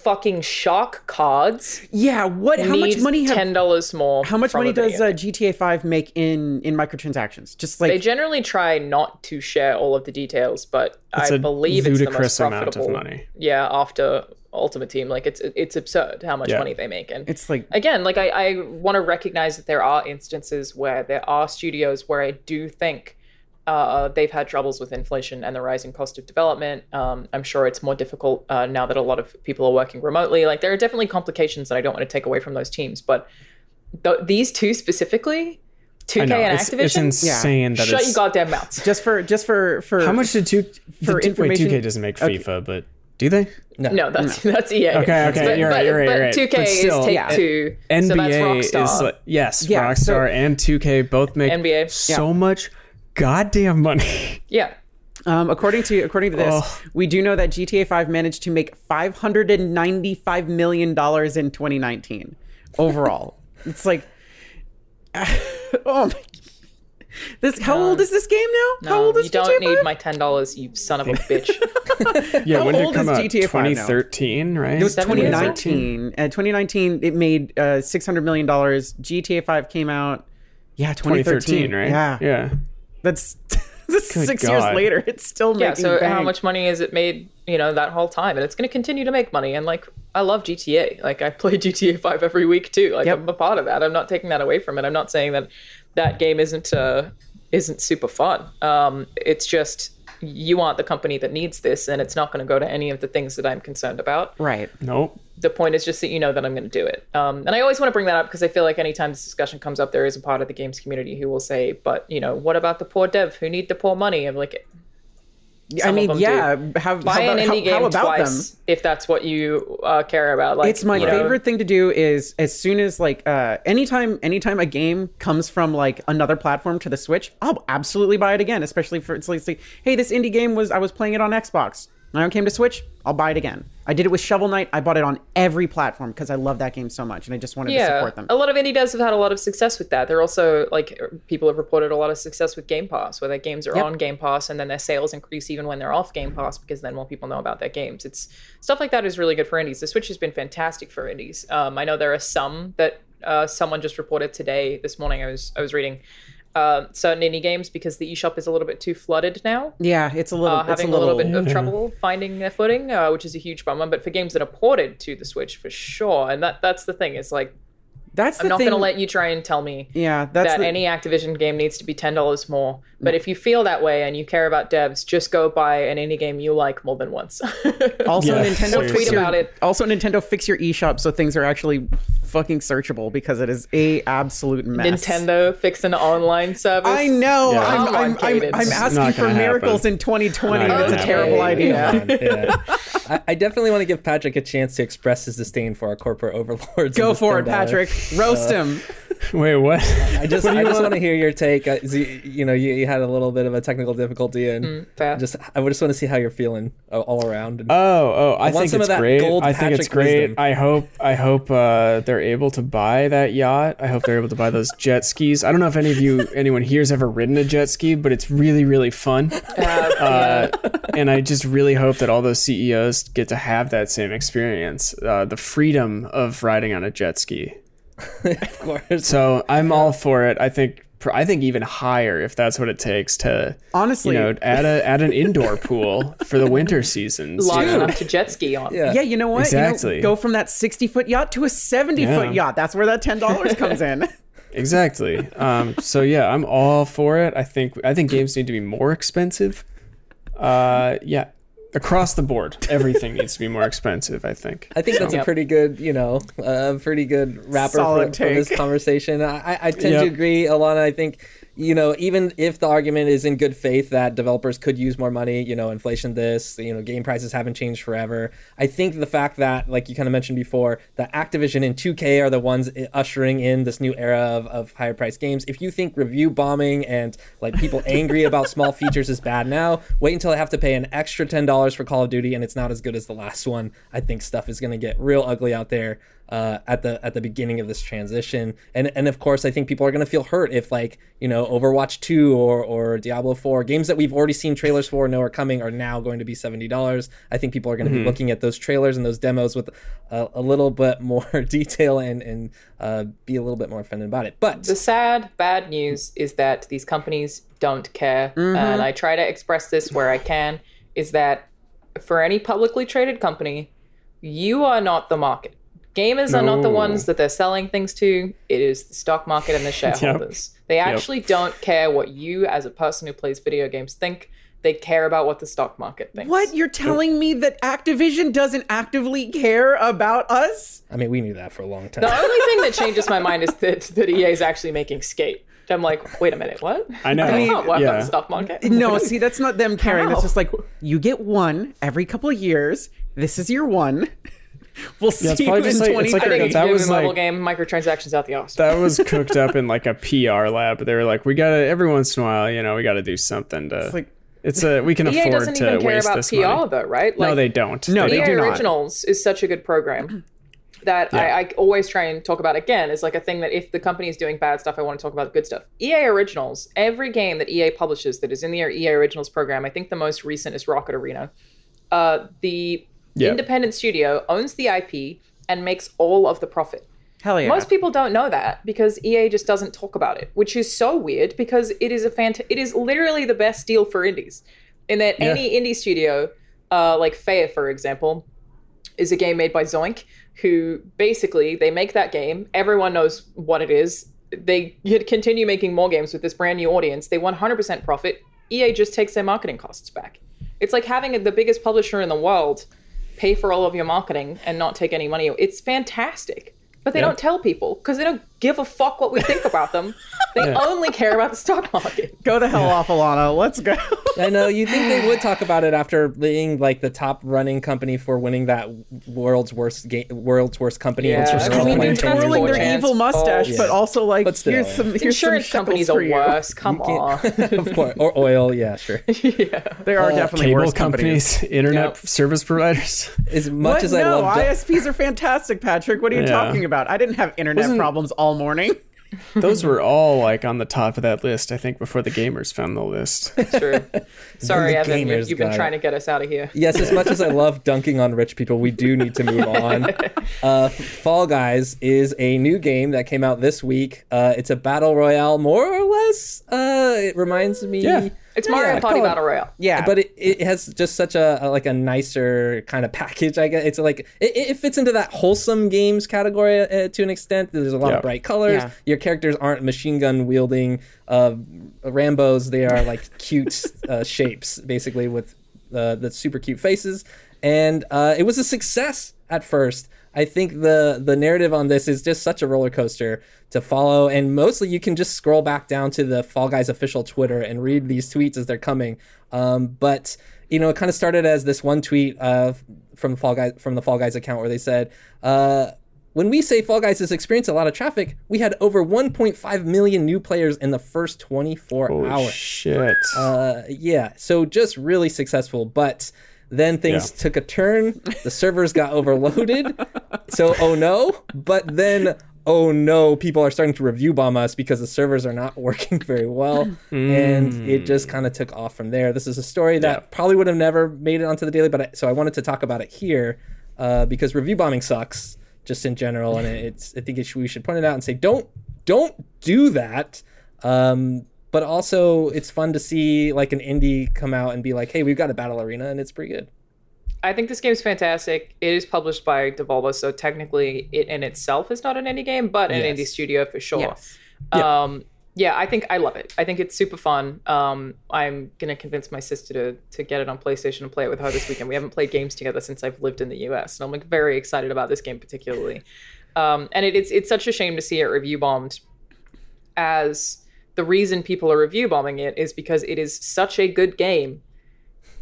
fucking shark cards, yeah what how much money have ten dollars more. how much money does uh, gta 5 make in in microtransactions just like They generally try not to share all of the details, but I believe it's the most ludicrous amount of profitable. money. Yeah, after Ultimate Team, like it's it's absurd how much Yeah. money they make, and it's like again, like I, I want to recognize that there are instances where there are studios where I do think uh, they've had troubles with inflation and the rising cost of development. Um, I'm sure it's more difficult uh, now that a lot of people are working remotely. Like there are definitely complications that I don't want to take away from those teams, but th- these two specifically, 2K know and it's, Activision, it's insane that shut it's your goddamn mouths. just for just for for how much did two for did, wait, 2K doesn't make Okay. FIFA, but do they? No, that's that's EA. Okay, okay, but, you're right, you're right, but you're right. 2K But still, is Take Yeah. Two, NBA so that's Rockstar. is like, yes, Yeah, Rockstar so- and 2K both make NBA. so much goddamn money. yeah, Um, according to according to this, Oh. we do know that GTA 5 managed to make 595 million dollars in 2019 overall. it's like oh my. This how old is this game now? how old is you don't GTA need my ten dollars, you son of a bitch. Yeah, How when did old it come is out? GTA 5 now? 2013, right? It was 2019. Uh, 2019, it made uh, 600 million dollars. GTA 5 came out, yeah, 2013, 2013, right? Yeah, Yeah. That's, that's Good six years later. It's still yeah, making Yeah. so bank. how much money has it made, you know, that whole time? And it's gonna continue to make money. And like I love GTA. Like I play GTA five every week too. Like Yep. I'm a part of that. I'm not taking that away from it. I'm not saying that that game isn't uh isn't super fun. Um it's just you want the company that needs this and it's not going to go to any of the things that I'm concerned about. Right. Nope. the point is just that you know that I'm going to do it. Um, and I always want to bring that up because I feel like anytime this discussion comes up, there is a part of the games community who will say, "But you know, what about the poor dev who need the poor money?" I'm like, I Some of mean, yeah. do. How, buy how an about, indie how, game how about twice them? if that's what you uh, care about. Like, It's my you know, favorite thing to do is as soon as like uh anytime anytime a game comes from like another platform to the Switch, I'll absolutely buy it again, especially for it's like hey, this indie game was I was playing it on Xbox. Now it came to Switch, I'll buy it again. I did it with Shovel Knight. I bought it on every platform because I love that game so much and I just wanted to support them. a lot of indie devs have had a lot of success with that. They're also like people have reported a lot of success with Game Pass, where their games are Yep. on Game Pass and then their sales increase even when they're off Game Pass because then more people know about their games. It's stuff like that is really good for indies. The Switch has been fantastic for indies. Um, I know there are some that uh, someone just reported today, this morning. I was I was reading uh, certain indie games because the eShop is a little bit too flooded now Yeah, it's a little uh, it's having a little, bit of trouble finding their footing, uh, which is a huge bummer. But for games that are ported to the Switch, for sure, and that that's the thing. Is like That's I'm not going to let you try and tell me yeah, that's that the, any Activision game needs to be ten dollars more. But if you feel that way and you care about devs, just go buy an indie game you like more than once. Also, Yeah, Nintendo Tweet about it. Also, Nintendo fix your eShop so things are actually fucking searchable because it is a absolute mess. Nintendo fix an online service. I know. Yeah. I'm, I'm, I'm, I'm asking for miracles happen. in 2020. Not and a gonna terrible idea. yeah. I, I definitely want to give Patrick a chance to express his disdain for our corporate overlords. Go for it, Patrick. Roast him. Wait, what? I just, I just want to hear your take. Uh, you, you know, you, you had a little bit of a technical difficulty, and fair. just I just want to see how you're feeling uh, all around. And- Oh, oh, I want think some it's of that great. I think it's great. wisdom. I hope I hope uh, they're able to buy that yacht. I hope they're able to buy those jet skis. I don't know if any of you anyone here, has ever ridden a jet ski, but it's really really fun. Uh, and I just really hope that all those CEOs get to have that same experience, uh, the freedom of riding on a jet ski. of course. So I'm all for it. I think I think even higher if that's what it takes to Honestly. you know add a add an indoor pool for the winter seasons. large you know? enough to jet ski on. Yeah. Yeah, you know what? You know, Exactly. go from that 60 foot yacht to a 70 Yeah. foot yacht. That's where that $10 comes in. Exactly. Um, so yeah, I'm all for it. I think I think games need to be more expensive. Uh, yeah, across the board, everything needs to be more expensive. I think. I think that's a pretty good, you know, a pretty good wrapper for, Solid for this conversation. I, I- I tend Yep. to agree, Alanah. I think, you know, even if the argument is in good faith that developers could use more money, you know, inflation, this, you know, game prices haven't changed forever. I think the fact that, like you kind of mentioned before, that Activision and 2K are the ones eh, ushering in this new era of, of higher priced games. If you think review bombing and like people angry about small features is bad now, wait until I have to pay an extra ten dollars for Call of Duty and it's not as good as the last one. I think stuff is going to get real ugly out there uh, at the at the beginning of this transition, and and of course I think people are going to feel hurt if like you know Overwatch two or or Diablo four games that we've already seen trailers for know are coming are now going to be seventy dollars. I think people are going to be looking at those trailers and those demos with a, a little bit more detail and and uh, be a little bit more offended about it. But The sad, bad news is that these companies don't care. And I try to express this where I can is that for any publicly traded company, you are not the market. Gamers are not the ones that they're selling things to. It is the stock market and the shareholders. They actually don't care what you, as a person who plays video games, think. They care about what the stock market thinks. what? You're telling me that Activision doesn't actively care about us? I mean we knew that for a long time. The only thing that changes my mind is that, that EA is actually making Skate. I'm like, wait a minute, what? I know. I don't work on yeah. the stock market. No, see, that's not them caring. That's How? just like you get one every couple of years. This is your one. We'll see it's you in like- it's like a- I think that that was mobile like- game microtransactions out the arse. That was cooked up in like a PR lab. They were like, we gotta every once in a while, you know, we gotta do something to. like- it's a we can EA afford doesn't to even care waste about this PR money. though, right? Like, no, they don't. No, they EA do not. Originals is such a good program that I, I always try and talk about again is like a thing that if the company is doing bad stuff, I want to talk about the good stuff. EA Originals, every game that EA publishes that is in their EA Originals program, I think the most recent is Rocket Arena. Uh, the Yeah. independent studio owns the IP and makes all of the profit. Hell yeah. Most people don't know that because EA just doesn't talk about it, which is so weird because it is a fant- it is literally the best deal for indies. In that any indie studio, uh, like Faya, for example, is a game made by Zoink, who basically they make that game. Everyone knows what it is. They continue making more games with this brand new audience. They 100% profit. EA just takes their marketing costs back. It's like having the biggest publisher in the world pay for all of your marketing and not take any money. It's fantastic. But they don't tell people because they don't give a fuck what we think about them. They only care about the stock market. Go the hell off, Alanah. Let's go. I know you think they would talk about it after being like the top running company for winning that world's worst game, world's worst company. Yeah, World's Worst I mean, Company that's Training twirling their Chance evil mustache, falls. but also like But still, here's some here's Insurance some companies shekels are worse. Come on. of course, or oil. Yeah, sure. Yeah. There are uh, definitely Cable worse companies. companies, internet Yep. service providers. As much What? as I no, love, ISPs are fantastic, Patrick. What are you Yeah. talking about? I didn't have internet Wasn't- problems all morning. Those were all like on the top of that list. I think before the gamers found the list. True. Sorry, Evan. You, gamers you've been got trying it. to get us out of here. Yes, as much as I love dunking on rich people, we do need to move on. Uh, Fall Guys is a new game that came out this week. Uh, it's a battle royale, more or less. Uh, it reminds me. Yeah. It's Mario Yeah, Party Battle Royale. Yeah, But it, it has just such a, a- like a nicer kind of package. I guess it's like it, it fits into that wholesome games category uh, to an extent. There's a lot Yeah. of bright colors. Yeah. Your characters aren't machine gun wielding uh, Rambo's. They are like cute uh, shapes, basically with uh, the super cute faces. And uh, it was a success at first. I think the the narrative on this is just such a roller coaster to follow, and mostly you can just scroll back down to the Fall Guys official Twitter and read these tweets as they're coming. Um, but you know, it kind of started as this one tweet uh, from the Fall Guys from the Fall Guys account where they said. Uh, when we say Fall Guys has experienced a lot of traffic, we had over 1.5 million new players in the first 24 Holy hours. shit. Uh, yeah, so just really successful, but then things Yeah. took a turn. The servers got overloaded. So oh no, but then oh no, people are starting to review bomb us because the servers are not working very well, and it just kind of took off from there. This is a story that Yeah. probably would have never made it onto the daily, but I, so I wanted to talk about it here uh, because review bombing sucks just in general, and it's I think it should, we should point it out and say don't don't do that. Um, but also, it's fun to see like an indie come out and be like, "Hey, we've got a battle arena, and it's pretty good." I think this game is fantastic. It is published by Devolver, so technically it in itself is not an indie game, but an Yes. indie studio for sure. Yes. Um, yeah, I think I love it. I think it's super fun. Um, I'm gonna convince my sister to to get it on PlayStation and play it with her this weekend. We haven't played games together since I've lived in the US, and I'm like very excited about this game particularly. Um, and it, it's it's such a shame to see it review bombed, as the reason people are review bombing it is because it is such a good game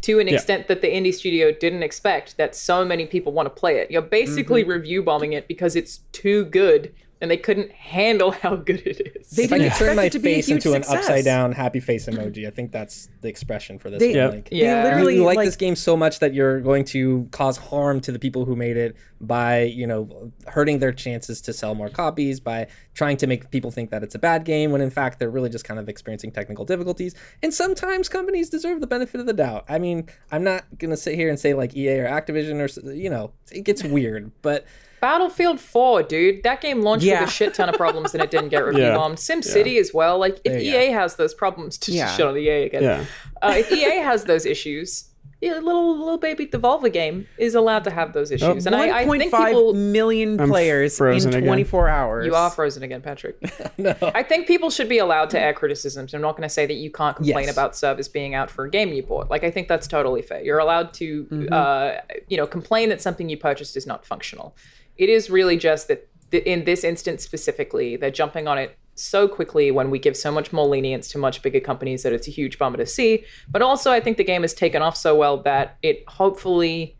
to an extent that the indie studio didn't expect that so many people want to play it. You're basically mm-hmm. review bombing it because it's too good and they couldn't handle how good it is. They If I didn't could turn my to be face huge into an success. upside down happy face emoji, I think that's the expression for this. They- one. Yep. Like, Yeah. They literally you like, like this game so much that you're going to cause harm to the people who made it by you know hurting their chances to sell more copies by trying to make people think that it's a bad game when in fact they're really just kind of experiencing technical difficulties and sometimes companies deserve the benefit of the doubt i mean i'm not gonna sit here and say like ea or activision or you know it gets weird but Battlefield 4, dude. That game launched Yeah. with a shit ton of problems and it didn't get review Yeah. bombed. Sim City as well. Like if There you EA has those problems, to Yeah. shit on EA again. Yeah. Uh, if EA has those issues, yeah, little little baby Devolver game is allowed to have those issues. and I, I think 1.5 people million players in frozen again. 24 hours. You are frozen again, Patrick. no. I think people should be allowed to air criticisms. I'm not going to say that you can't complain Yes. about service being out for a game you bought. Like I think that's totally fair. You're allowed to, Mm-hmm. uh, you know, complain that something you purchased is not functional. It is really just that th- in this instance specifically, they're jumping on it so quickly when we give so much more lenience to much bigger companies that it's a huge bummer to see. But also, I think the game has taken off so well that it hopefully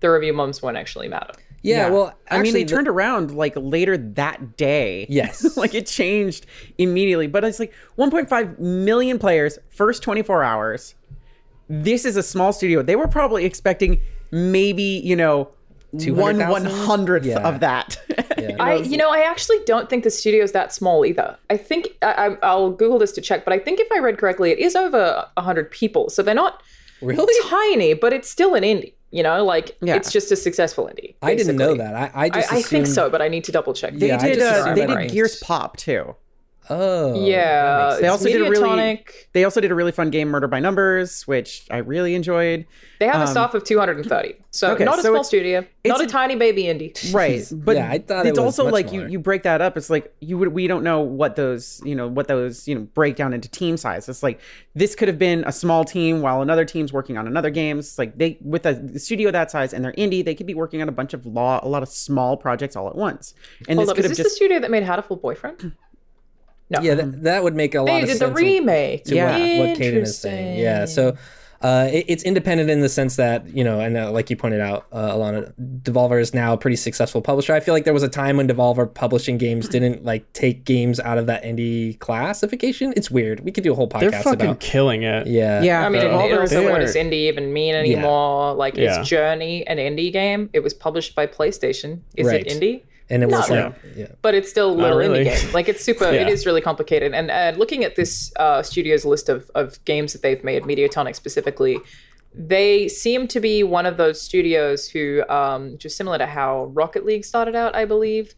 the review bombs won't actually matter. yeah, well I mean, they actually, the- turned around like later that day. Yes. like it changed immediately. But it's like 1.5 million players, first 24 hours. This is a small studio. They were probably expecting maybe, you know, one one hundredth Yeah. of that. Yeah. I, you know, I actually don't think the studio's that small either. I think I, I, I'll Google this to check, but I think if I read correctly, it is over hundred people, so they're not Really? tiny, but it's still an indie. You know, like Yeah. it's just a successful indie. I didn't know that. I, I I, just I think so, but I need to double check. They Yeah, I did. just Uh, they did. Gears Pop too. Oh. yeah, They it's also did a really- They also did a really fun game, Murder by Numbers, which I really enjoyed. They have a staff of 230, so Um, okay, not a so small it's- studio, not a, a- tiny baby indie. Right, but Yeah, I thought it's it was also much like you you break that up. It's like you would we don't know what those you know what those you know break down into team size. It's like this could have been a small team while another team's working on another games. It's like they with a studio that size and they're indie, they could be working on a bunch of law a lot of small projects all at once. And Hold this up, could is have this the studio that made Hatoful Boyfriend? No. Yeah, that, that would make a lot they of did sense. the remake. to Yeah. what, what Kdin is saying. Yeah, so uh, it, it's independent in the sense that you know, and uh, like you pointed out, uh, Alanah, Devolver is now a pretty successful publisher. I feel like there was a time when Devolver publishing games didn't like take games out of that indie classification. It's weird. We could do a whole podcast They're podcast fucking about. killing it. Yeah, yeah. I mean, Devolver it is- also, what does indie even mean anymore? Like, Yeah. is Journey an indie game? It was published by PlayStation. Is Right. it indie? And it was No. like, yeah. But it's still a little really. indie game. Like, it's super, it Yeah. is really complicated. And uh, looking at this uh, studio's list of, of games that they've made, Mediatonic specifically, they seem to be one of those studios who, um, just similar to how Rocket League started out, I believe,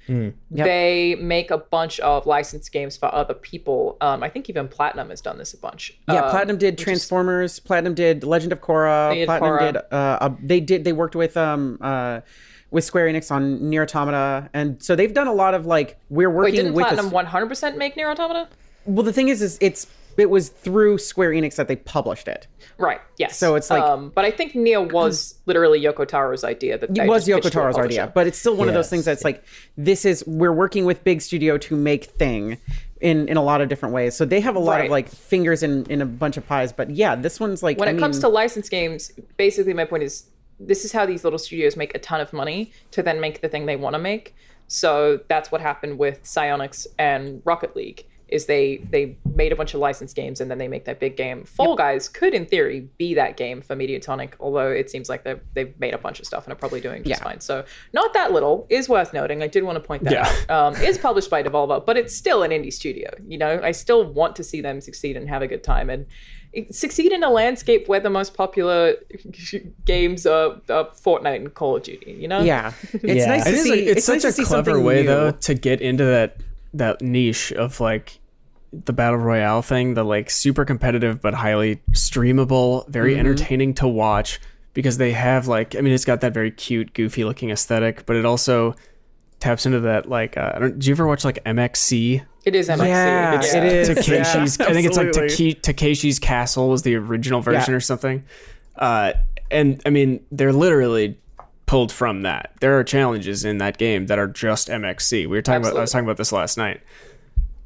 they make a bunch of licensed games for other people. Um, I think even Platinum has done this a bunch. Yeah, Um, Platinum did which is- Transformers. Platinum did Legend of Korra. They did Platinum Korra. did. Uh, uh, they did. They worked with um uh with Square Enix on Nier Automata, and so they've done a lot of like we're Wait, working didn't with. Platinum 100% make Nier Automata? well, the thing is, is it's it was through Square Enix that they published it. Right. Yes. So it's like- um, but I think Nier was literally Yoko Taro's idea. That It was just Yoko pitched to a Taro's idea, but it's still one of those things that's like this is we're working with big studio to make thing in in a lot of different ways. So they have a lot Right. of like fingers in in a bunch of pies. But yeah, this one's like when I it comes to licensed games, basically my point is this is how these little studios make a ton of money to then make the thing they want to make. So that's what happened with Psyonix and Rocket League. Is they they made a bunch of licensed games and then they make that big game. Fall Guys could, in theory, be that game for Mediatonic, although it seems like they've they've made a bunch of stuff and are probably doing just Yeah. fine. So not that little is worth noting. I did want to point that Yeah. out. Um, is published by Devolver, but it's still an indie studio. You know, I still want to see them succeed and have a good time and succeed in a landscape where the most popular games are, are Fortnite and Call of Duty. You know? yeah, it's Yeah. nice to It is see. a, it's, nice such to see a clever way new. though to get into that that niche of like the battle royale thing, the like super competitive but highly streamable, very entertaining to watch because they have like I mean it's got that very cute, goofy looking aesthetic, but it also taps into that like uh, I don't, did you ever watch like MXC? It is MXC. Yeah, It's- it is. Takeshi's. Yeah, I think it's like. Take- Takeshi's Castle was the original version Yeah. or something. Uh, and I mean, they're literally pulled from that. There are challenges in that game that are just MXC. We were talking about. I was talking about this last night.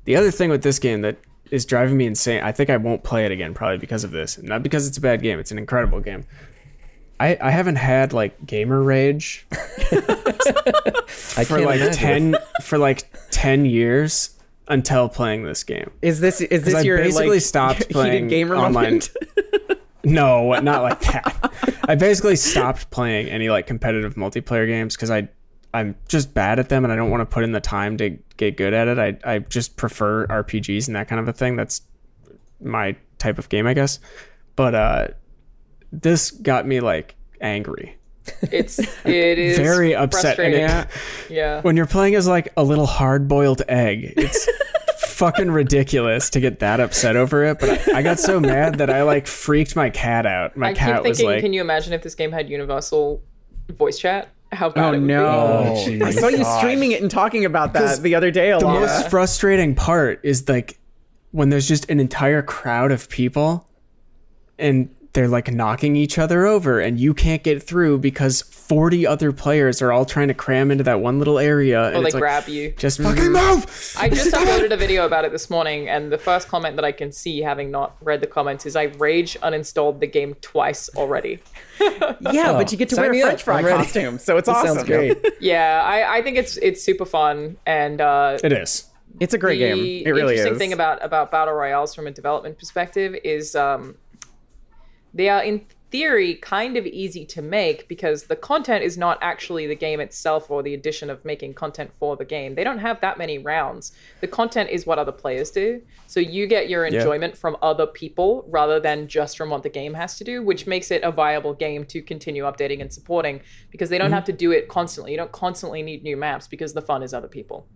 The other thing with this game that is driving me insane. I think I won't play it again, probably because of this. Not because it's a bad game. It's an incredible game. I, I haven't had like gamer rage for like imagine. ten for like ten years until playing this game. Is this is this I your basically like stopped playing gamer online. moment? No, not like that. I basically stopped playing any like competitive multiplayer games because I I'm just bad at them and I don't want to put in the time to get good at it. I I just prefer RPGs and that kind of a thing. That's my type of game, I guess. But uh this got me like angry. It's it is Very upset and frustrating. it- Yeah. When you're playing as like a little hard-boiled egg, it's fucking ridiculous to get that upset over it, but I, I got so mad that I like freaked my cat out. My I cat keep was thinking, like can you imagine if this game had universal voice chat? How bad Oh it would no! Oh, oh I saw you streaming it and talking about that the other day. A the lot. most frustrating part is like when there's just an entire crowd of people and they're like knocking each other over and you can't get through because 40 other players are all trying to cram into that one little area be. and Or they it's like grab you. just fucking move I just uploaded a video about it this morning, and the first comment that I can see, having not read the comments, is I rage uninstalled the game twice already. yeah, but you get to wear a me up. French fry costume, so it's awesome. sounds great. Yeah, I, I think it's it's super fun, and uh, it is It's a great the game. It really interesting is. thing about about battle royales from a development perspective is um, they are in theory kind of easy to make because the content is not actually the game itself or the addition of making content for the game. They don't have that many rounds. The content is what other players do. So you get your enjoyment from other people rather than just from what the game has to do, which makes it a viable game to continue updating and supporting because they don't mm-hmm. have to do it constantly. You don't constantly need new maps because the fun is other people.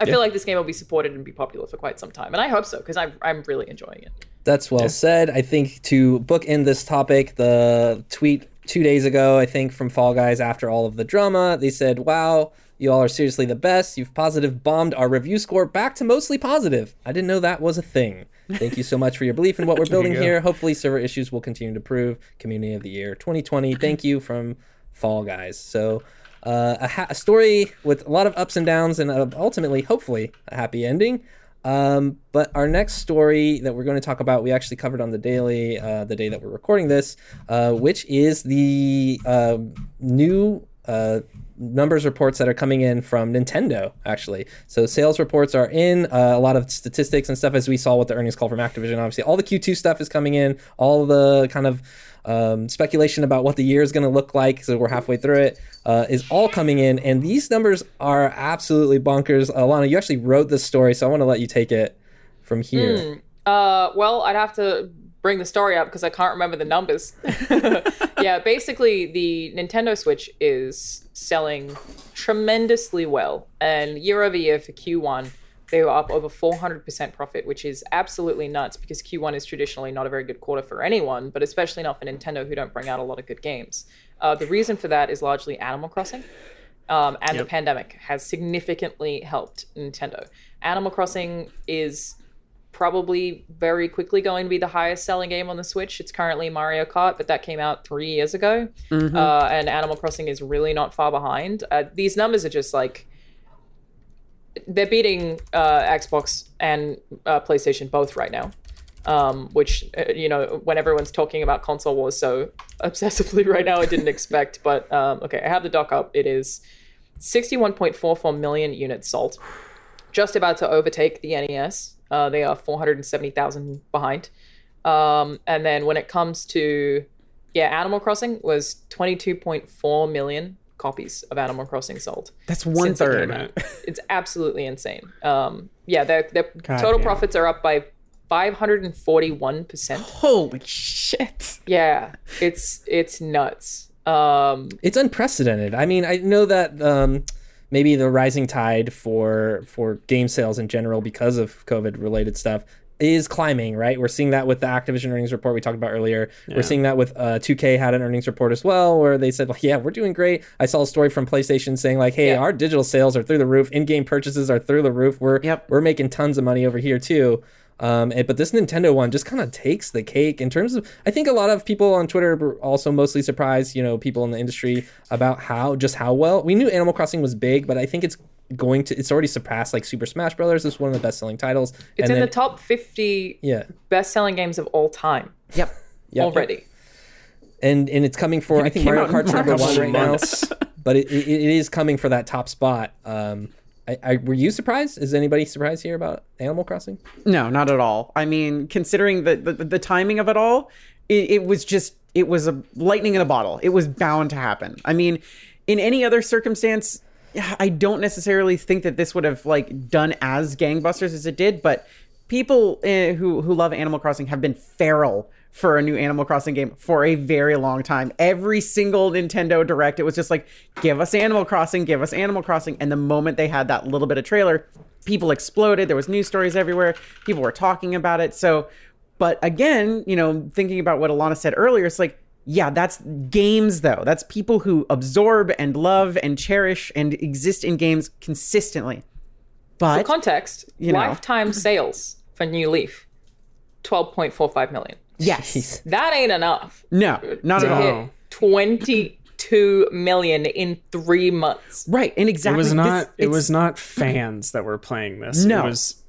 I feel like this game will be supported and be popular for quite some time, and I hope so because I'm I'm really enjoying it. That's well said. I think to bookend this topic, the tweet two days ago, I think from Fall Guys after all of the drama, they said, "Wow, you all are seriously the best. You've positive bombed our review score back to mostly positive. I didn't know that was a thing. Thank you so much for your belief in what we're building here. Hopefully, server issues will continue to improve. Community of the year 2020. Thank you from Fall Guys. So." Uh, a, ha- a story with a lot of ups and downs, and uh, ultimately, hopefully, a happy ending. Um, but our next story that we're going to talk about, we actually covered on the daily, uh, the day that we're recording this, uh, which is the uh, new numbers reports that are coming in from Nintendo, actually. So sales reports are in, uh, a lot of statistics and stuff, as we saw with the earnings call from Activision. Obviously, all the Q2 stuff is coming in, all the kind of um, speculation about what the year is going to look like. So we're halfway through it. Uh, is all coming in, and these numbers are absolutely bonkers. Alanah, you actually wrote this story, so I want to let you take it from here. Uh, well, I'd have to bring the story up because I can't remember the numbers. yeah, basically, the Nintendo Switch is selling tremendously well, and year over year for Q1, they were up over 400% profit, which is absolutely nuts because Q1 is traditionally not a very good quarter for anyone, but especially not for Nintendo, who don't bring out a lot of good games. Uh, the reason for that is largely Animal Crossing. Um, and the pandemic has significantly helped Nintendo. Animal Crossing is probably very quickly going to be the highest selling game on the Switch. It's currently Mario Kart, but that came out three years ago. Uh, and Animal Crossing is really not far behind. Uh, these numbers are just like they're beating uh, Xbox and uh, PlayStation both right now. Um, which uh, you know, when everyone's talking about console wars so obsessively right now, I didn't expect. But um, okay, I have the doc up. It is 61.44 million units sold, just about to overtake the NES. Uh, they are 470,000 behind. Um, and then when it comes to yeah, Animal Crossing was 22.4 million copies of Animal Crossing sold. That's one it third. out. It's absolutely insane. Um, yeah, their their God total damn. profits are up by 541 percent. Holy shit. Yeah, it's it's nuts. Um, it's unprecedented. I mean, I know that um, maybe the rising tide for for game sales in general because of COVID related stuff is climbing. Right, we're seeing that with the Activision earnings report we talked about earlier. We're seeing that with uh, 2K had an earnings report as well, where they said, like, "Yeah, we're doing great." I saw a story from PlayStation saying, like, "Hey, Yeah. our digital sales are through the roof. In-game purchases are through the roof. We're Yep. we're making tons of money over here too." Um, and- but this Nintendo one just kind of takes the cake in terms of. I think a lot of people on Twitter were also mostly surprised. You know, people in the industry about how just how well we knew Animal Crossing was big, but I think it's going to. It's already surpassed like Super Smash Brothers. It's one of the best selling titles. it's and in then, the top 50 yeah, best selling games of all time Yep. yeah, already. and and it's coming for. I think Mario out in Kart's number one right now, but it, it, it is coming for that top spot. Um, I, I were you surprised? Is anybody surprised here about Animal Crossing? No, not at all. I mean, considering the the, the timing of it all, it, it was just it was a lightning in a bottle. It was bound to happen. I mean, in any other circumstance, I don't necessarily think that this would have like done as gangbusters as it did. But people uh, who who love Animal Crossing have been feral for a new Animal Crossing game for a very long time. Every single Nintendo Direct, it was just like, give us Animal Crossing, give us Animal Crossing. And the moment they had that little bit of trailer, people exploded. There was news stories everywhere. People were talking about it. So, but again, you know, thinking about what Alanah said earlier, it's like, yeah, that's games though. That's people who absorb and love and cherish and exist in games consistently. For But context, you know. lifetime sales for New Leaf 12.45 million. yes, That ain't enough no, not at to all. 22 million in three months. Right, and It exactly. was this- not. it was not fans that were playing this. No. It was.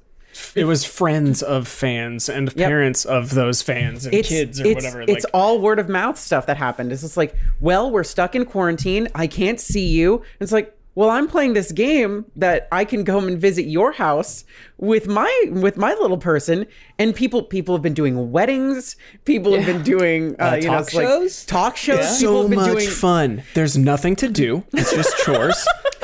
It was friends of fans and parents of those fans and it's, kids or it's, whatever. It's like, all word of mouth stuff that happened. It's just like, well, we're stuck in quarantine. I can't see you. It's like, well, I'm playing this game that I can come and visit your house with my with my little person, and people people have been doing weddings, people have been doing uh, Uh, you know talk like shows? talk shows. People so have been much doing. fun. There's nothing to do. It's just chores.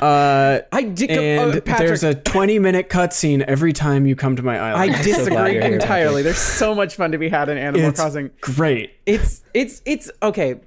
uh, I did. and uh, Patrick, there's a 20 minute cutscene every time you come to my island. I disagree entirely. There's so much fun to be had in Animal it's Crossing. great. It's it's it's okay.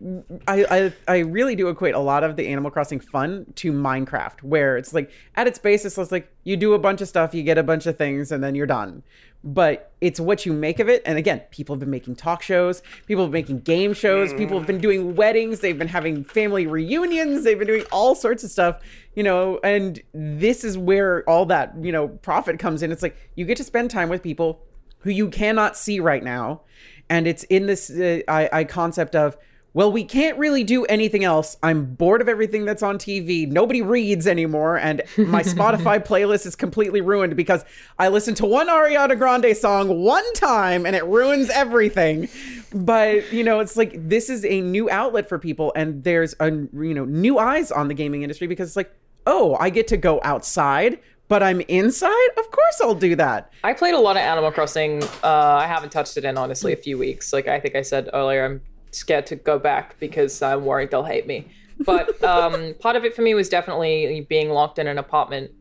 I, I I really do equate a lot of the Animal Crossing fun to Minecraft, where it's like at its basis, it's like you do a bunch of stuff, you get a bunch of things, and then you're done. But it's what you make of it. And again, people have been making talk shows, people have been making game shows, people have been doing weddings, they've been having family reunions, they've been doing all sorts of stuff, you know. And this is where all that you know profit comes in. It's like you get to spend time with people who you cannot see right now and it's in this uh, I, I concept of well we can't really do anything else. I'm bored of everything that's on tv nobody reads anymore and my spotify playlist is completely ruined because i listened to one ariana grande song one time and it ruins everything. But you know it's like this is a new outlet for people and there's a you know new eyes on the gaming industry because it's like oh i get to go outside but i'm inside? Of course i'll do that. I played a lot of Animal Crossing. Uh, I haven't touched it in honestly a few weeks. Like I think I said earlier, I'm scared to go back because I'm worried they'll hate me. But um, part of it for me was definitely being locked in an apartment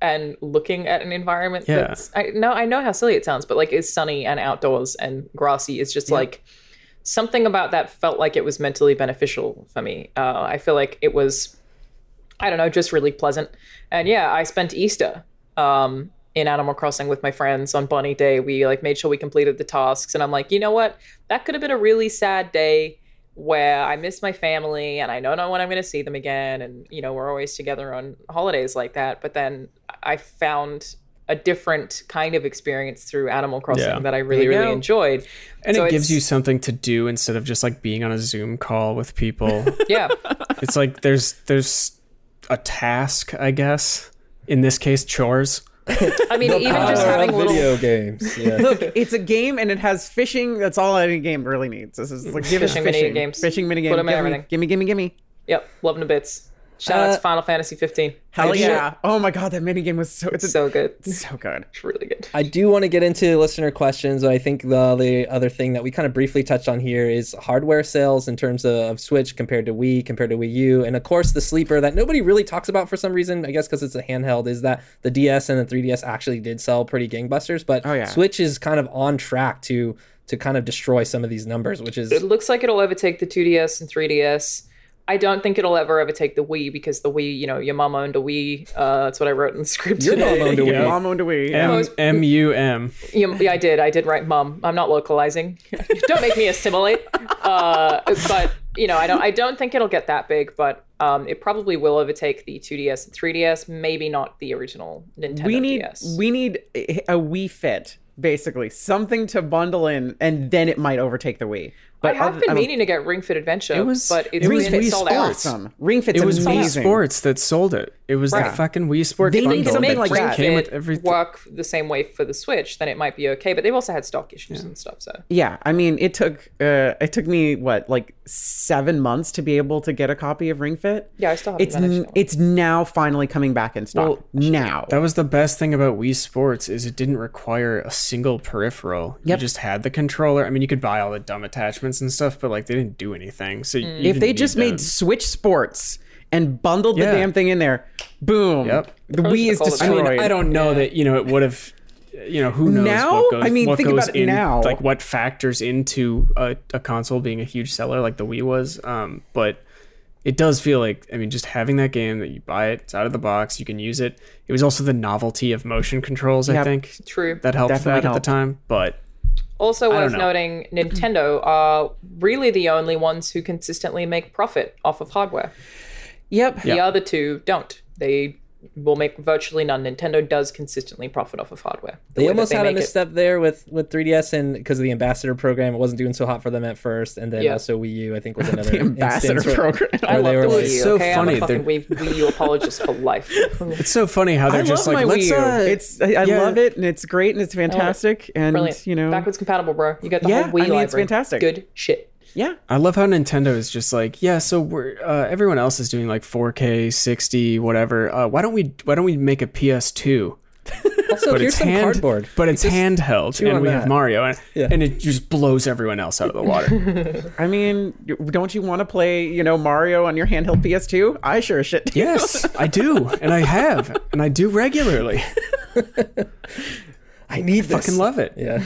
and looking at an environment Yeah. that's I know I know how silly it sounds, but like is sunny and outdoors and grassy. It's just like something about that felt like it was mentally beneficial for me. Uh, I feel like it was I don't know, just really pleasant. And yeah, I spent Easter um, in Animal Crossing with my friends on Bunny Day. We like made sure we completed the tasks, and I'm like, you know what? That could have been a really sad day where I miss my family and I don't know when I'm going to see them again. And you know, we're always together on holidays like that. But then I found a different kind of experience through Animal Crossing Yeah. that I really, really go. enjoyed. And So it gives you something to do instead of just like being on a Zoom call with people. yeah. it's like there's there's a task, I guess. In this case, chores. I mean, even just having of little video games. Yeah. Look, it's a game and it has fishing. That's all any game really needs. This is like give us Fishing fishing, mini-games. fishing mini game. Put 'em in Gimme, everything. gimme, gimme, gimme. Yep, loving the bits. Shout out Uh, to Final Fantasy 15. Hell Good yeah! Oh my god, that mini game was so it's So good. so good. It's really good. I do want to get into listener questions, but I think the the other thing that we kind of briefly touched on here is hardware sales in terms of, of Switch compared to Wii, compared to Wii U, and of course the sleeper that nobody really talks about for some reason. I guess because it's a handheld, is that the DS and the 3DS actually did sell pretty gangbusters, but Oh, yeah. Switch is kind of on track to to kind of destroy some of these numbers, which is It looks like it'll overtake the 2DS and 3DS. I don't think it'll ever overtake the Wii because the Wii, you know, your mom owned a Wii. Uh, that's what I wrote in the script Your today. mom owned a Yeah. Wii. Mom owned a Wii. Yeah. M M U M. Yeah, yeah, I did. I did write mum. I'm not localizing. don't make me assimilate. Uh, but you know, I don't. I don't think it'll get that big, but um, it probably will overtake the 2DS and 3DS. Maybe not the original Nintendo we need DS. we need a a Wii Fit basically something to bundle in, and then it might overtake the Wii. But I have other- been don't- meaning to get Ring Fit Adventure, It was- but it's it was been Wii sold Sports. out. awesome. Ring Fit's It was Wii. Sports that sold it. It was Right. the fucking Wii Sports They need bundle to to make make that like Ring came with Fit work the same way for the Switch, then it might be okay. But they've also had stock issues and stuff. So Yeah, I mean, it took uh, it took me what like seven months to be able to get a copy of Ring Fit. yeah, I still haven't It's n- it's now finally coming back in stock. Well, now. That was the best thing about Wii Sports is it didn't require a single peripheral. You just had the controller. I mean, you could buy all the dumb attachments and stuff, but like they didn't do anything. So you if they just them. made Switch Sports and bundled Yeah. the damn thing in there, boom. Yep. The Wii is call it I destroyed. mean, I don't know that you know it would have. You know who knows Now? what goes. I mean, what think goes about it in, now. Like what factors into a, a console being a huge seller, like the Wii was. Um, but it does feel like I mean, just having that game that you buy it, it's out of the box, you can use it. It was also the novelty of motion controls. I think True. that helped Definitely that at helped. the time. But Also worth noting, Nintendo are really the only ones who consistently make profit off of hardware. Yep. The other two don't. They will make virtually none. Nintendo does consistently profit off of hardware. The They way that almost had a make it. misstep there with with 3DS and because of the ambassador program, it wasn't doing so hot for them at first, and then Yeah. also Wii U, I think, was another Ambassador instance where- program. I where love the Wii U. so okay, funny, I'm a fucking Wii, Wii U apologist for life. it's so funny how they're I just love like my let's Wii U. uh, it's I, I yeah. love it and it's great and it's fantastic and Brilliant. you know Backwards compatible, bro. You got the Yeah, whole Wii I mean, it's fantastic. Good shit. Yeah. I love how Nintendo is just like, yeah, so we're uh, everyone else is doing like 4K, 60, whatever. Uh, why don't we why don't we make a PS2? Also, But here's it's some hand, cardboard. but it's Just handheld, and we that. have Mario, and, Yeah. and it just blows everyone else out of the water. I mean, don't you want to play, you know, Mario on your handheld PS2? I sure as shit. do. yes, I do, and I have, and I do regularly. I need this. Fucking love it. Yeah.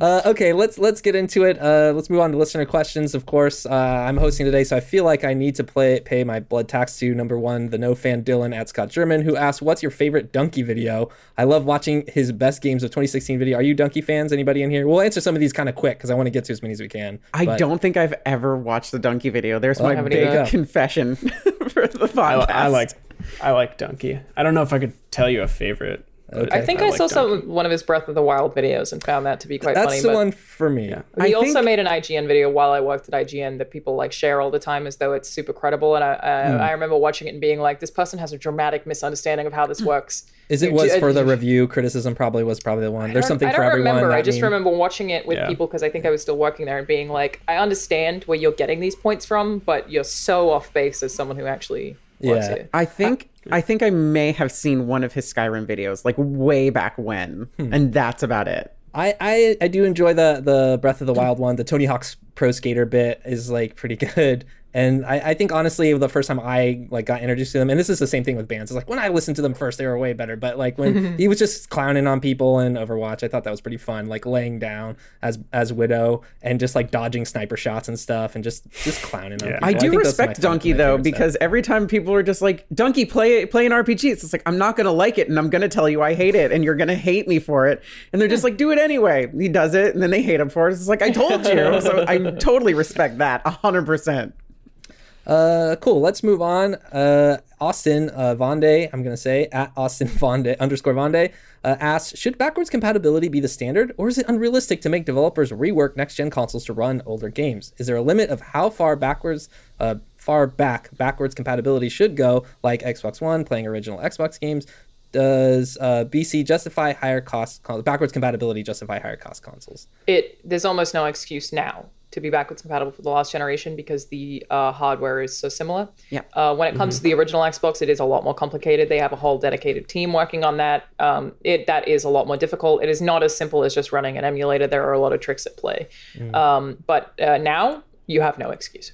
uh, okay, let's let's get into it. Uh, let's move on to listener questions. Of course, uh, I'm hosting today, so I feel like I need to play pay my blood tax to number one, the no fan Dylan at Scott German, who asked, "What's your favorite Dunkey video?" I love watching his best games of 2016 video. Are you Dunkey fans? Anybody in here? We'll answer some of these kind of quick because I want to get to as many as we can. I But- don't think I've ever watched the Dunkey video. There's my big confession for the podcast. I, I like, I like Dunkey. I don't know if I could tell you a favorite. But I think I, like saw Dunkey. some one of his Breath of the Wild videos and found that to be quite That's funny. the one for me. Yeah. he I also think- made an IGN video while I worked at IGN that people like share all the time as though it's super credible. And I, I, Hmm. I remember watching it and being like, this person has a dramatic misunderstanding of how this works. Is it was for the review criticism? Probably was probably the one. There's I don't- something I for don't everyone. remember. I just meme. remember watching it with Yeah. people because I think I was still working there and being like, I understand where you're getting these points from, but you're so off base as someone who actually works Yeah. here. I think I think I may have seen one of his Skyrim videos, like way back when, Hmm. and that's about it. I, I I do enjoy the the Breath of the Wild one. The Tony Hawk's Pro Skater bit is like pretty good, and I, I think honestly the first time I like got introduced to them, and this is the same thing with bands. It's like when I listened to them first, they were way better. But like when he was just clowning on people in Overwatch, I thought that was pretty fun. Like laying down as as Widow and just like dodging sniper shots and stuff, and just just clowning on. Yeah. people. I do think those my respect Dunkey though, favorite stuff. because every time people are just like, "Dunkey, play play an RPG," it's just like I'm not gonna like it, and I'm gonna tell you I hate it, and you're gonna hate me for it, and they're just like, "Do it anyway." He does it, and then they hate him for it. It's like I told you, so I totally respect that hundred percent. Uh, cool. Let's move on. Uh, Austin uh, Vonde, I'm gonna say at Austin Vonde underscore Vonde uh, asks, should backwards compatibility be the standard, or is it unrealistic to make developers rework next gen consoles to run older games? Is there a limit of how far backwards, uh, far back backwards compatibility should go, like Xbox One playing original Xbox games? Does uh, BC justify higher cost backwards compatibility justify higher cost consoles? it there's almost no excuse now to be backwards compatible for the last generation because the uh, hardware is so similar. Yeah. Uh, when it comes to the original Xbox, it is a lot more complicated. They have a whole dedicated team working on that. Um, it that is a lot more difficult. It is not as simple as just running an emulator. There are a lot of tricks at play. Um, but uh, now you have no excuse.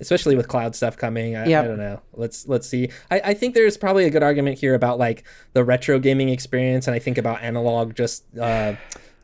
especially with cloud stuff coming. I, Yep. I don't know. Let's let's see. I, I think there's probably a good argument here about like the retro gaming experience, and I think about analog. Just uh,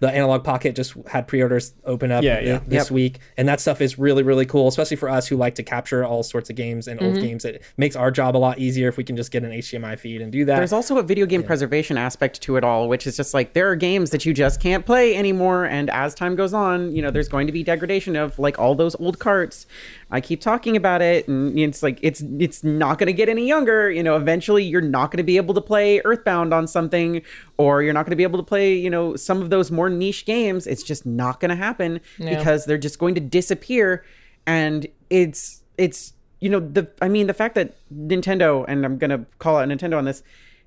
the Analogue Pocket just had pre-orders open up Yeah, yeah. this Yep. week, and that stuff is really really cool, especially for us who like to capture all sorts of games and Mm-hmm. old games. It makes our job a lot easier if we can just get an HDMI feed and do that. There's also a video game preservation aspect to it all, which is just like there are games that you just can't play anymore, and as time goes on, you know, there's going to be degradation of like all those old carts. I keep talking about it, and it's like it's it's not going to get any younger. You know, eventually you're not going to be able to play Earthbound on something, or you're not going to be able to play, you know, some of those more niche games. It's just not going to happen because they're just going to disappear, and it's it's you know the I mean the fact that Nintendo and I'm gonna call out Nintendo on this,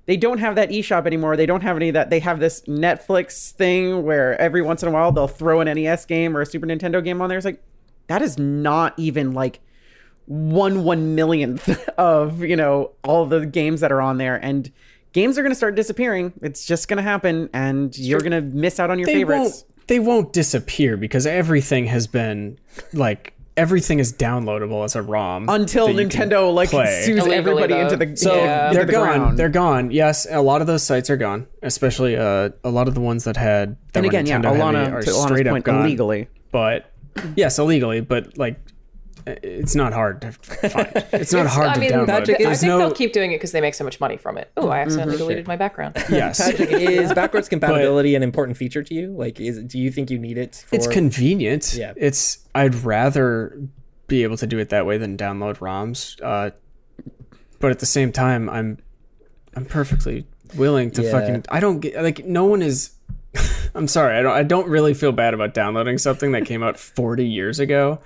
they don't have that eShop anymore. They don't have any of that. They have this Netflix thing where every once in a while they'll throw an NES game or a Super Nintendo game on there. It's like that is not even like one one millionth of you know all the games that are on there and games are going to start disappearing it's just going to happen and you're going to miss out on your they favorites won't they won't disappear because everything has been like everything is downloadable as a ROM until that you can Nintendo like play. sues Illegally, everybody though. into the So Yeah. into they're the gone. ground. They're gone. Yes, a lot of those sites are gone, especially uh, a lot of the ones that had that and were again, yeah, Nintendo heavy Alanah, are to Alanah's straight up point, gone. illegally. But yes, illegally. But like, it's not hard to find. It's not hard I to mean, download. Patrick, I think no they'll keep doing it because they make so much money from it. Oh, I accidentally deleted my background. yes. Patrick, is backwards compatibility an important feature to you? Like, is do you think you need it? For... it's convenient. Yeah. It's I'd rather be able to do it that way than download ROMs. Uh, but at the same time, I'm I'm perfectly willing to Yeah. fucking. I don't get like no one is. I'm sorry. I don't. I don't really feel bad about downloading something that came out 40 years ago,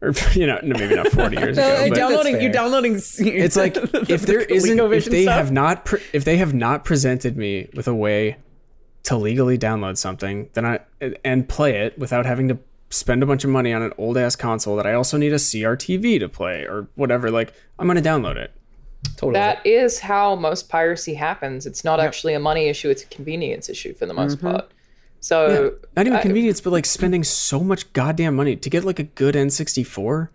or you know, no, maybe not 40 years No, ago. I but- downloading fair. you downloading it's like if there isn't if they have not pre- if they have not presented me with a way to legally download something then i and play it without having to spend a bunch of money on an old ass console that I also need a CRTV to play or whatever. Like, I'm gonna download it. Totally. That is how most piracy happens. It's not actually a money issue; it's a convenience issue for the most mm-hmm. part. So Not even I- convenience, but like spending so much goddamn money to get like a good N64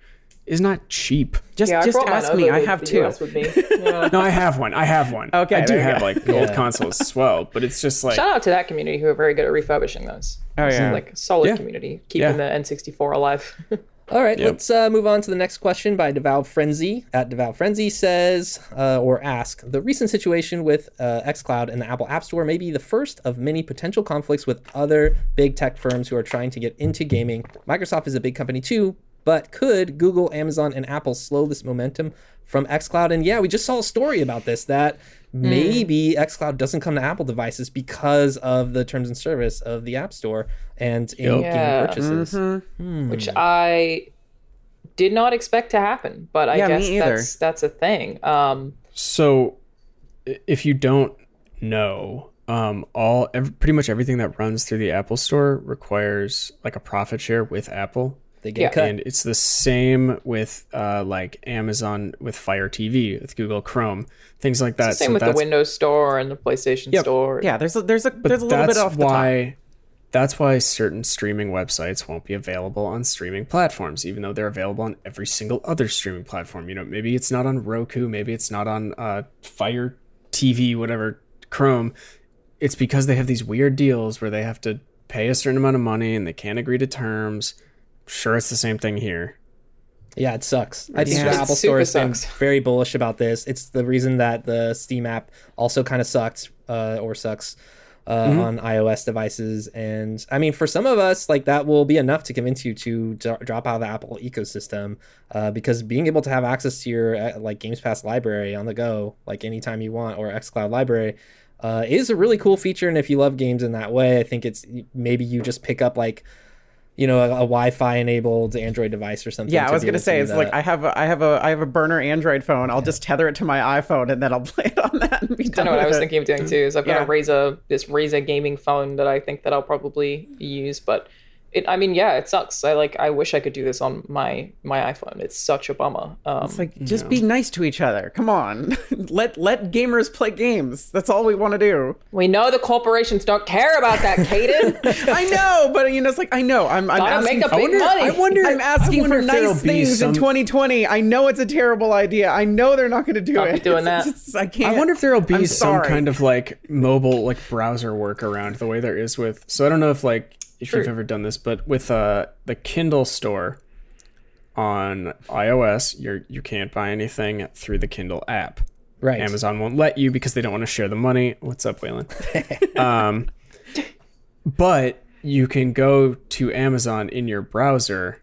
is not cheap. Just yeah, just ask me. I have two. With me. Yeah. No, I have one. I have one. Okay, I do have go. like old Yeah. consoles as well, but it's just like Shout out to that community who are very good at refurbishing those. Oh yeah. like solid Yeah. community, keeping Yeah. the N64 alive. All right, Yep. let's uh, move on to the next question by Devout Frenzy. At Devout Frenzy says, uh, or ask, the recent situation with uh, xCloud and the Apple App Store may be the first of many potential conflicts with other big tech firms who are trying to get into gaming. Microsoft is a big company too, but could Google, Amazon, and Apple slow this momentum from xCloud? And yeah, we just saw a story about this that maybe xCloud doesn't come to Apple devices because of the terms and service of the App Store and in-game Yeah. purchases. Mm-hmm. which I did not expect to happen, but I Yeah, guess that's that's a thing. Um, So, if you don't know, um, all ev- pretty much everything that runs through the Apple Store requires like a profit share with Apple, They get Yeah. cut. and it's the same with uh, like Amazon with Fire TV, with Google Chrome, things like that. same So with the Windows Store and the PlayStation Yep. Store. Yeah, there's a, there's a But there's a little bit off the top. why. That's why certain streaming websites won't be available on streaming platforms, even though they're available on every single other streaming platform. You know, maybe it's not on Roku, maybe it's not on uh, Fire TV, whatever, Chrome. It's because they have these weird deals where they have to pay a certain amount of money and they can't agree to terms. Sure, it's the same thing here. Yeah, it sucks. I think Yeah. the Apple Store has been sucks. very bullish about this. It's the reason that the Steam app also kind of sucked uh, or sucks uh, on iOS devices. And I mean, for some of us, like that will be enough to convince you to dro- drop out of the Apple ecosystem uh, because being able to have access to your uh, like Games Pass library on the go, like anytime you want, or xCloud library. Uh, is a really cool feature, and if you love games in that way, I think it's maybe you just pick up like, you know, a, a Wi-Fi enabled Android device or something. Yeah, I was gonna say do it's like. I have a I have a I have a burner Android phone. I'll just tether it to my iPhone and then I'll play it on that and be I done know what I was it. thinking of doing too. Is I've got Yeah. a Razer, this Razer gaming phone that I think that I'll probably use, but it. I mean, yeah, it sucks. I like. I wish I could do this on my my iPhone. It's such a bummer. Um, It's like just be nice to each other. Come on, let let gamers play games. That's all we want to do. we know the corporations don't care about that, Kdin. I know, but you know, it's like I know. I'm I'm Gotta asking. make a big money. I wonder. I'm asking wonder for nice things some- in 2020. I know it's a terrible idea. I know they're not going to do Not it. doing that. it's- I can't. I wonder if there'll be I'm some sorry. kind of like mobile like browser workaround the way there is with. So I don't know if like if you've ever done this, but with uh the Kindle store on iOS, you're you can't buy anything through the Kindle app. right. Amazon won't let you because they don't want to share the money. What's up, Waylon? um, but you can go to Amazon in your browser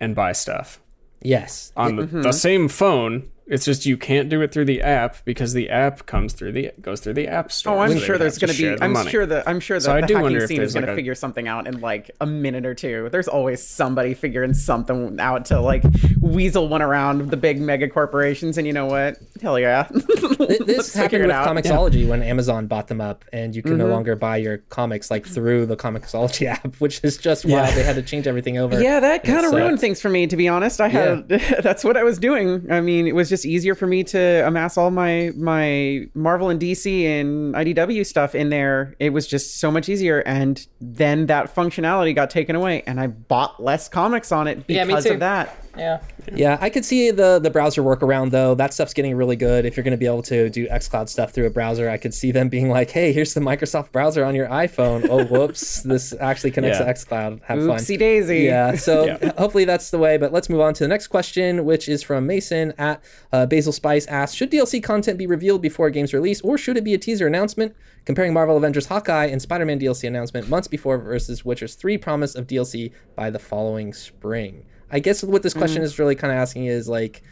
and buy stuff Yes. on the, the same phone. It's just you can't do it through the app because the app comes through the goes through the app store. Oh, I'm so sure there's have to going to be. I'm money. sure that I'm sure that So I the do hacking scene is going like to figure something out in like a minute or two. There's always somebody figuring something out to like weasel one around the big mega corporations. And you know what? Hell yeah. Th- this figure happened with out. Comixology when Amazon bought them up, and you can Mm-hmm. no longer buy your comics like through the Comixology app, which is just wild. They had to change everything over. Yeah, that kind of uh, ruined things for me, to be honest. I had that's what I was doing. I mean, it was just easier for me to amass all my my Marvel and DC and IDW stuff in there. It was just so much easier, and then that functionality got taken away, and I bought less comics on it Yeah, because too. of that. Yeah. Yeah, I could see the the browser workaround though. That stuff's getting really good. If you're going to be able to do XCloud stuff through a browser, I could see them being like, "Hey, here's the Microsoft browser on your iPhone. Oh, whoops, this actually connects Yeah. to XCloud. Have fun." Oopsie daisy. Yeah, so Yeah. hopefully that's the way. But let's move on to the next question, which is from Mason at uh, Basil Spice asks Should DLC content be revealed before a game's release, or should it be a teaser announcement? Comparing Marvel Avengers Hawkeye and Spider Man DLC announcement months before versus Witcher's 3 promise of DLC by the following spring. I guess what this question is really kind of asking is like,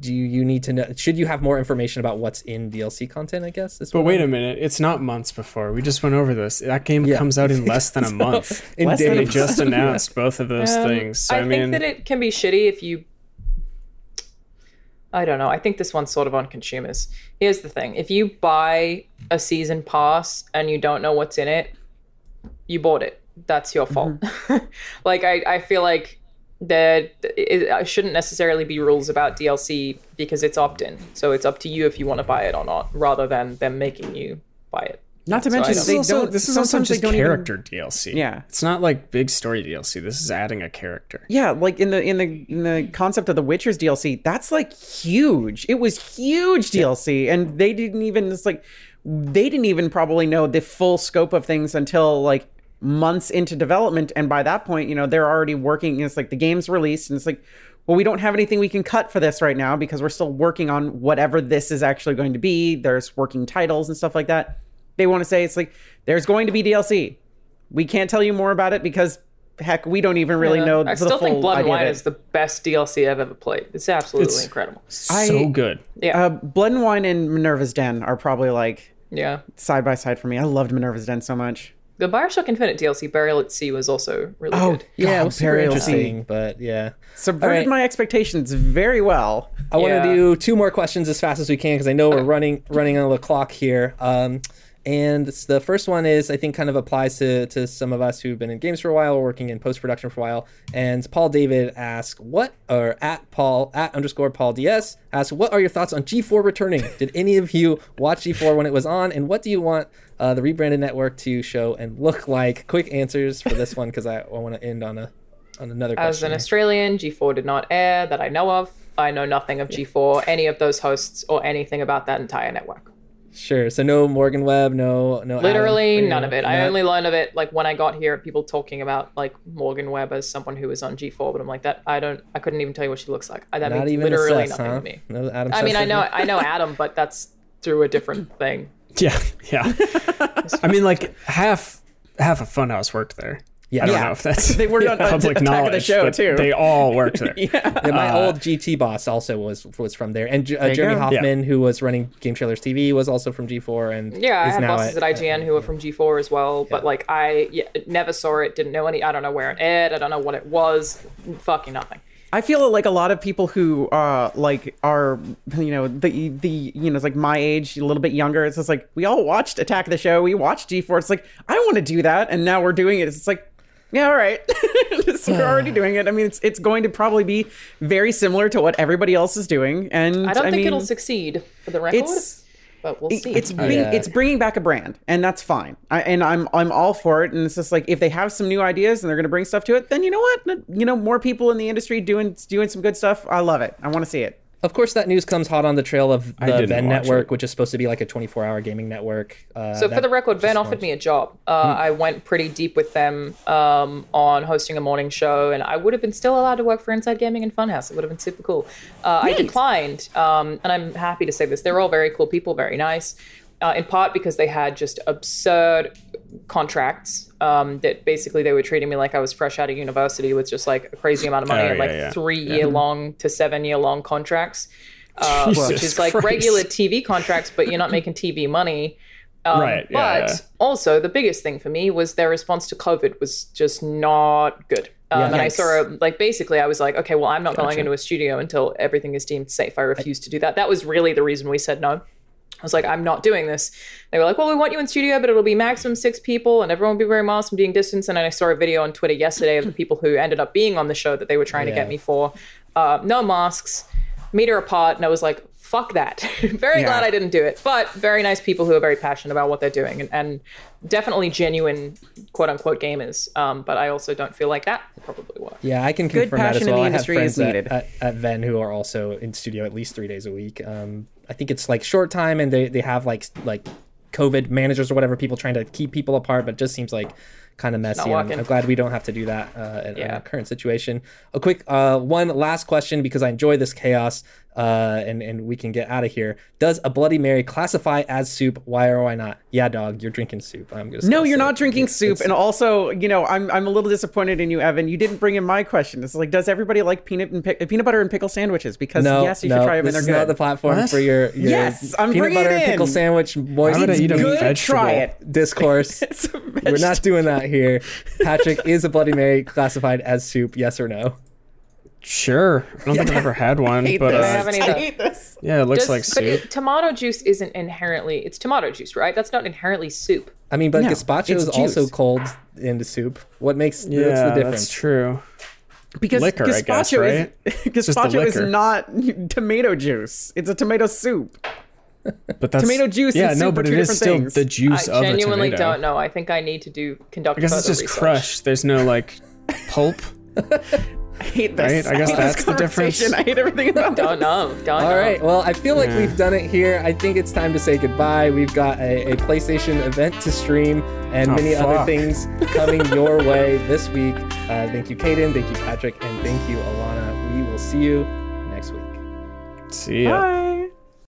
do you need to know? Should you have more information about what's in DLC content? I guess. Is But wait I'm- a minute, it's not months before. We just went over this. That game Yeah. comes out in less than a month. in Less than They days. just announced both of those Um, things. So, I, I, mean, think that it can be shitty if you. I don't know. I think this one's sort of on consumers. Here's the thing: if you buy a season pass and you don't know what's in it, you bought it. that's your fault. like I, I feel like there it, it shouldn't necessarily be rules about DLC because it's opt-in. So it's up to you if you want to buy it or not, rather than them making you buy it. Not to So mention they This is also, don't. this is also just don't even- character DLC. Yeah. It's not like big story DLC. This is adding a character. Yeah, like in the in the in the concept of the Witcher's DLC, that's like huge. It was huge DLC, and they didn't even it's like they didn't even probably know the full scope of things until like months into development, and by that point, you know, they're already working. It's like the game's released, and it's like, well, we don't have anything we can cut for this right now because we're still working on whatever this is actually going to be. There's working titles and stuff like that. They want to say it's like there's going to be DLC. We can't tell you more about it because heck, we don't even really Yeah. know. I the still think Blood and Wine is the best DLC I've ever played. It's absolutely It's- incredible. I- So good. Yeah, Uh, Blood and Wine and Minerva's Den are probably like yeah. side by side for me. I loved Minerva's Den so much. The Bioshock Infinite DLC, Burial at Sea, was also really Oh, good. Yeah, it was super Burial interesting, but yeah. Subverted All right. my expectations very well. I want to do two more questions as fast as we can because I know we're running running on the clock here. Um, and the first one is I think kind of applies to to some of us who've been in games for a while or working in post production for a while. And Paul David asks, "What or at Paul at underscore Paul DS asks, what are your thoughts on G4 returning? Did any of you watch G4 when it was on? And what do you want uh, the rebranded network to show and look like? Quick answers for this one because I, I want to end on a on another question. As question. an Australian, G4 did not air that I know of. I know nothing of G4, any of those hosts, or anything about that entire network. Sure. So no Morgan Webb, no no. Literally for you, none of it. I only learned of it like when I got here. People talking about like Morgan Webb as someone who was on G4, but I'm like that. I don't. I couldn't even tell you what she looks like. I, that Not means even literally assess, nothing huh? to me. No Adam. I mean, I know I know Adam, but that's through a different thing. Yeah, yeah. I mean, like half half of Funhouse worked there. Yeah. I don't Yeah. know if that's They worked on public Attack of the knowledge, Show, but too. they all worked there. Yeah, my Uh, old GT boss also was was from there, and J- uh, Jeremy go. Hoffman, who was running Game Trailers TV, was also from G4, and Yeah, I is had now bosses at, IGN who were from G4 as well, but like I yeah, never saw it, didn't know any. I don't know where it aired. I don't know what it was. Fucking nothing. I feel like a lot of people who uh like are you know the the you know it's like my age a little bit younger it's just like we all watched Attack of the Show we watched G4 it's like I want to do that and now we're doing it it's like yeah all right. So we're already doing it. I mean it's it's going to probably be very similar to what everybody else is doing. And I don't think mean, it'll succeed for the record, it's but we'll see. it's oh, bring, yeah. it's bringing back a brand and that's fine. I, and i'm i'm all for it. And it's just like if they have some new ideas and they're going to bring stuff to it then you know what? You know more people in the industry doing doing some good stuff. I love it. I want to see it Of course, that news comes hot on the trail of the didn't VENN Network, it. which is supposed to be like a 24-hour gaming network. Uh, So for the record, VENN just offered launched. me a job. Uh, I went pretty deep with them um, on hosting a morning show, and I would have been still allowed to work for Inside Gaming and Funhouse. It would have been super cool. Uh, I declined, um, and I'm happy to say this. They're all very cool people, very nice. Uh, in part because they had just absurd contracts um, that basically they were treating me like I was fresh out of university with just like a crazy amount of money Oh, and yeah, like yeah. three year long to seven year long contracts, uh, which is like regular TV contracts, but you're not making TV money. Um, Right, yeah, but yeah. also, the biggest thing for me was their response to COVID was just not good. Um, Yeah. and I saw, a, like, basically, I was like, okay, well, I'm not going into a studio until everything is deemed safe. I refuse to do that. That was really the reason we said no. I was like, I'm not doing this. They were like, well, we want you in studio, but it'll be maximum six people and everyone will be wearing masks and being distance. And I saw a video on Twitter yesterday of the people who ended up being on the show that they were trying to get me for. Uh, no masks, meter apart. And I was like, fuck that. very Yeah. glad I didn't do it. But very nice people who are very passionate about what they're doing and, and definitely genuine quote unquote gamers. Um, but I also don't feel like that probably was. Yeah, I can Good confirm that as passion in well. the I have friends is at, needed. At, at VENN who are also in studio at least three days a week. Um, I think it's like short time, and they, they have like like COVID managers or whatever people trying to keep people apart, but just seems like kind of messy. and I'm. I'm glad we don't have to do that uh, in, in our current situation. A quick uh, one last question because I enjoy this chaos, uh, and and we can get out of here. Does a Bloody Mary classify as soup? Why or why not? Yeah, dog, you're drinking soup. I'm just no gonna you're not it. drinking It's- soup it's- and also you know i'm i'm a little disappointed in you evan you didn't bring in my question it's like does everybody like peanut and pick, peanut butter and pickle sandwiches because No, yes you no, should try them this they're is good not the platform What? for your, your Yes, I'm peanut bringing butter it and pickle in. sandwich moist Why would I eat good vegetable? try it discourse. It's a We're not doing that here. Patrick, is a Bloody Mary classified as soup? Yes or no? Sure. I don't think I've ever had one, hate but this. I uh, haven't either. I hate this. yeah, it looks Does- like but soup. it, tomato juice isn't inherently it's tomato juice, right? That's not inherently soup. I mean, but No, gazpacho it's is also juice. cold into soup. What makes Yeah, what's the difference? that's true. Because Liquor, I gazpacho guess, right? is gazpacho is not tomato juice. It's a tomato soup. But that's Tomato juice Yeah, and no, soup but are it two is still things. the juice I of a genuinely don't know. I think I need to do conduct I guess it's just research. crushed. There's no like pulp. I hate this. Right, I guess hate that's this the difference. I hate everything about Don't know. Don't All know. right. Well, I feel like Yeah. we've done it here. I think it's time to say goodbye. We've got a, a PlayStation event to stream and Oh, many other things coming your way this week. Uh, thank you, Kdin. Thank you, Patrick. And thank you, Alanah. We will see you next week. See ya. Bye.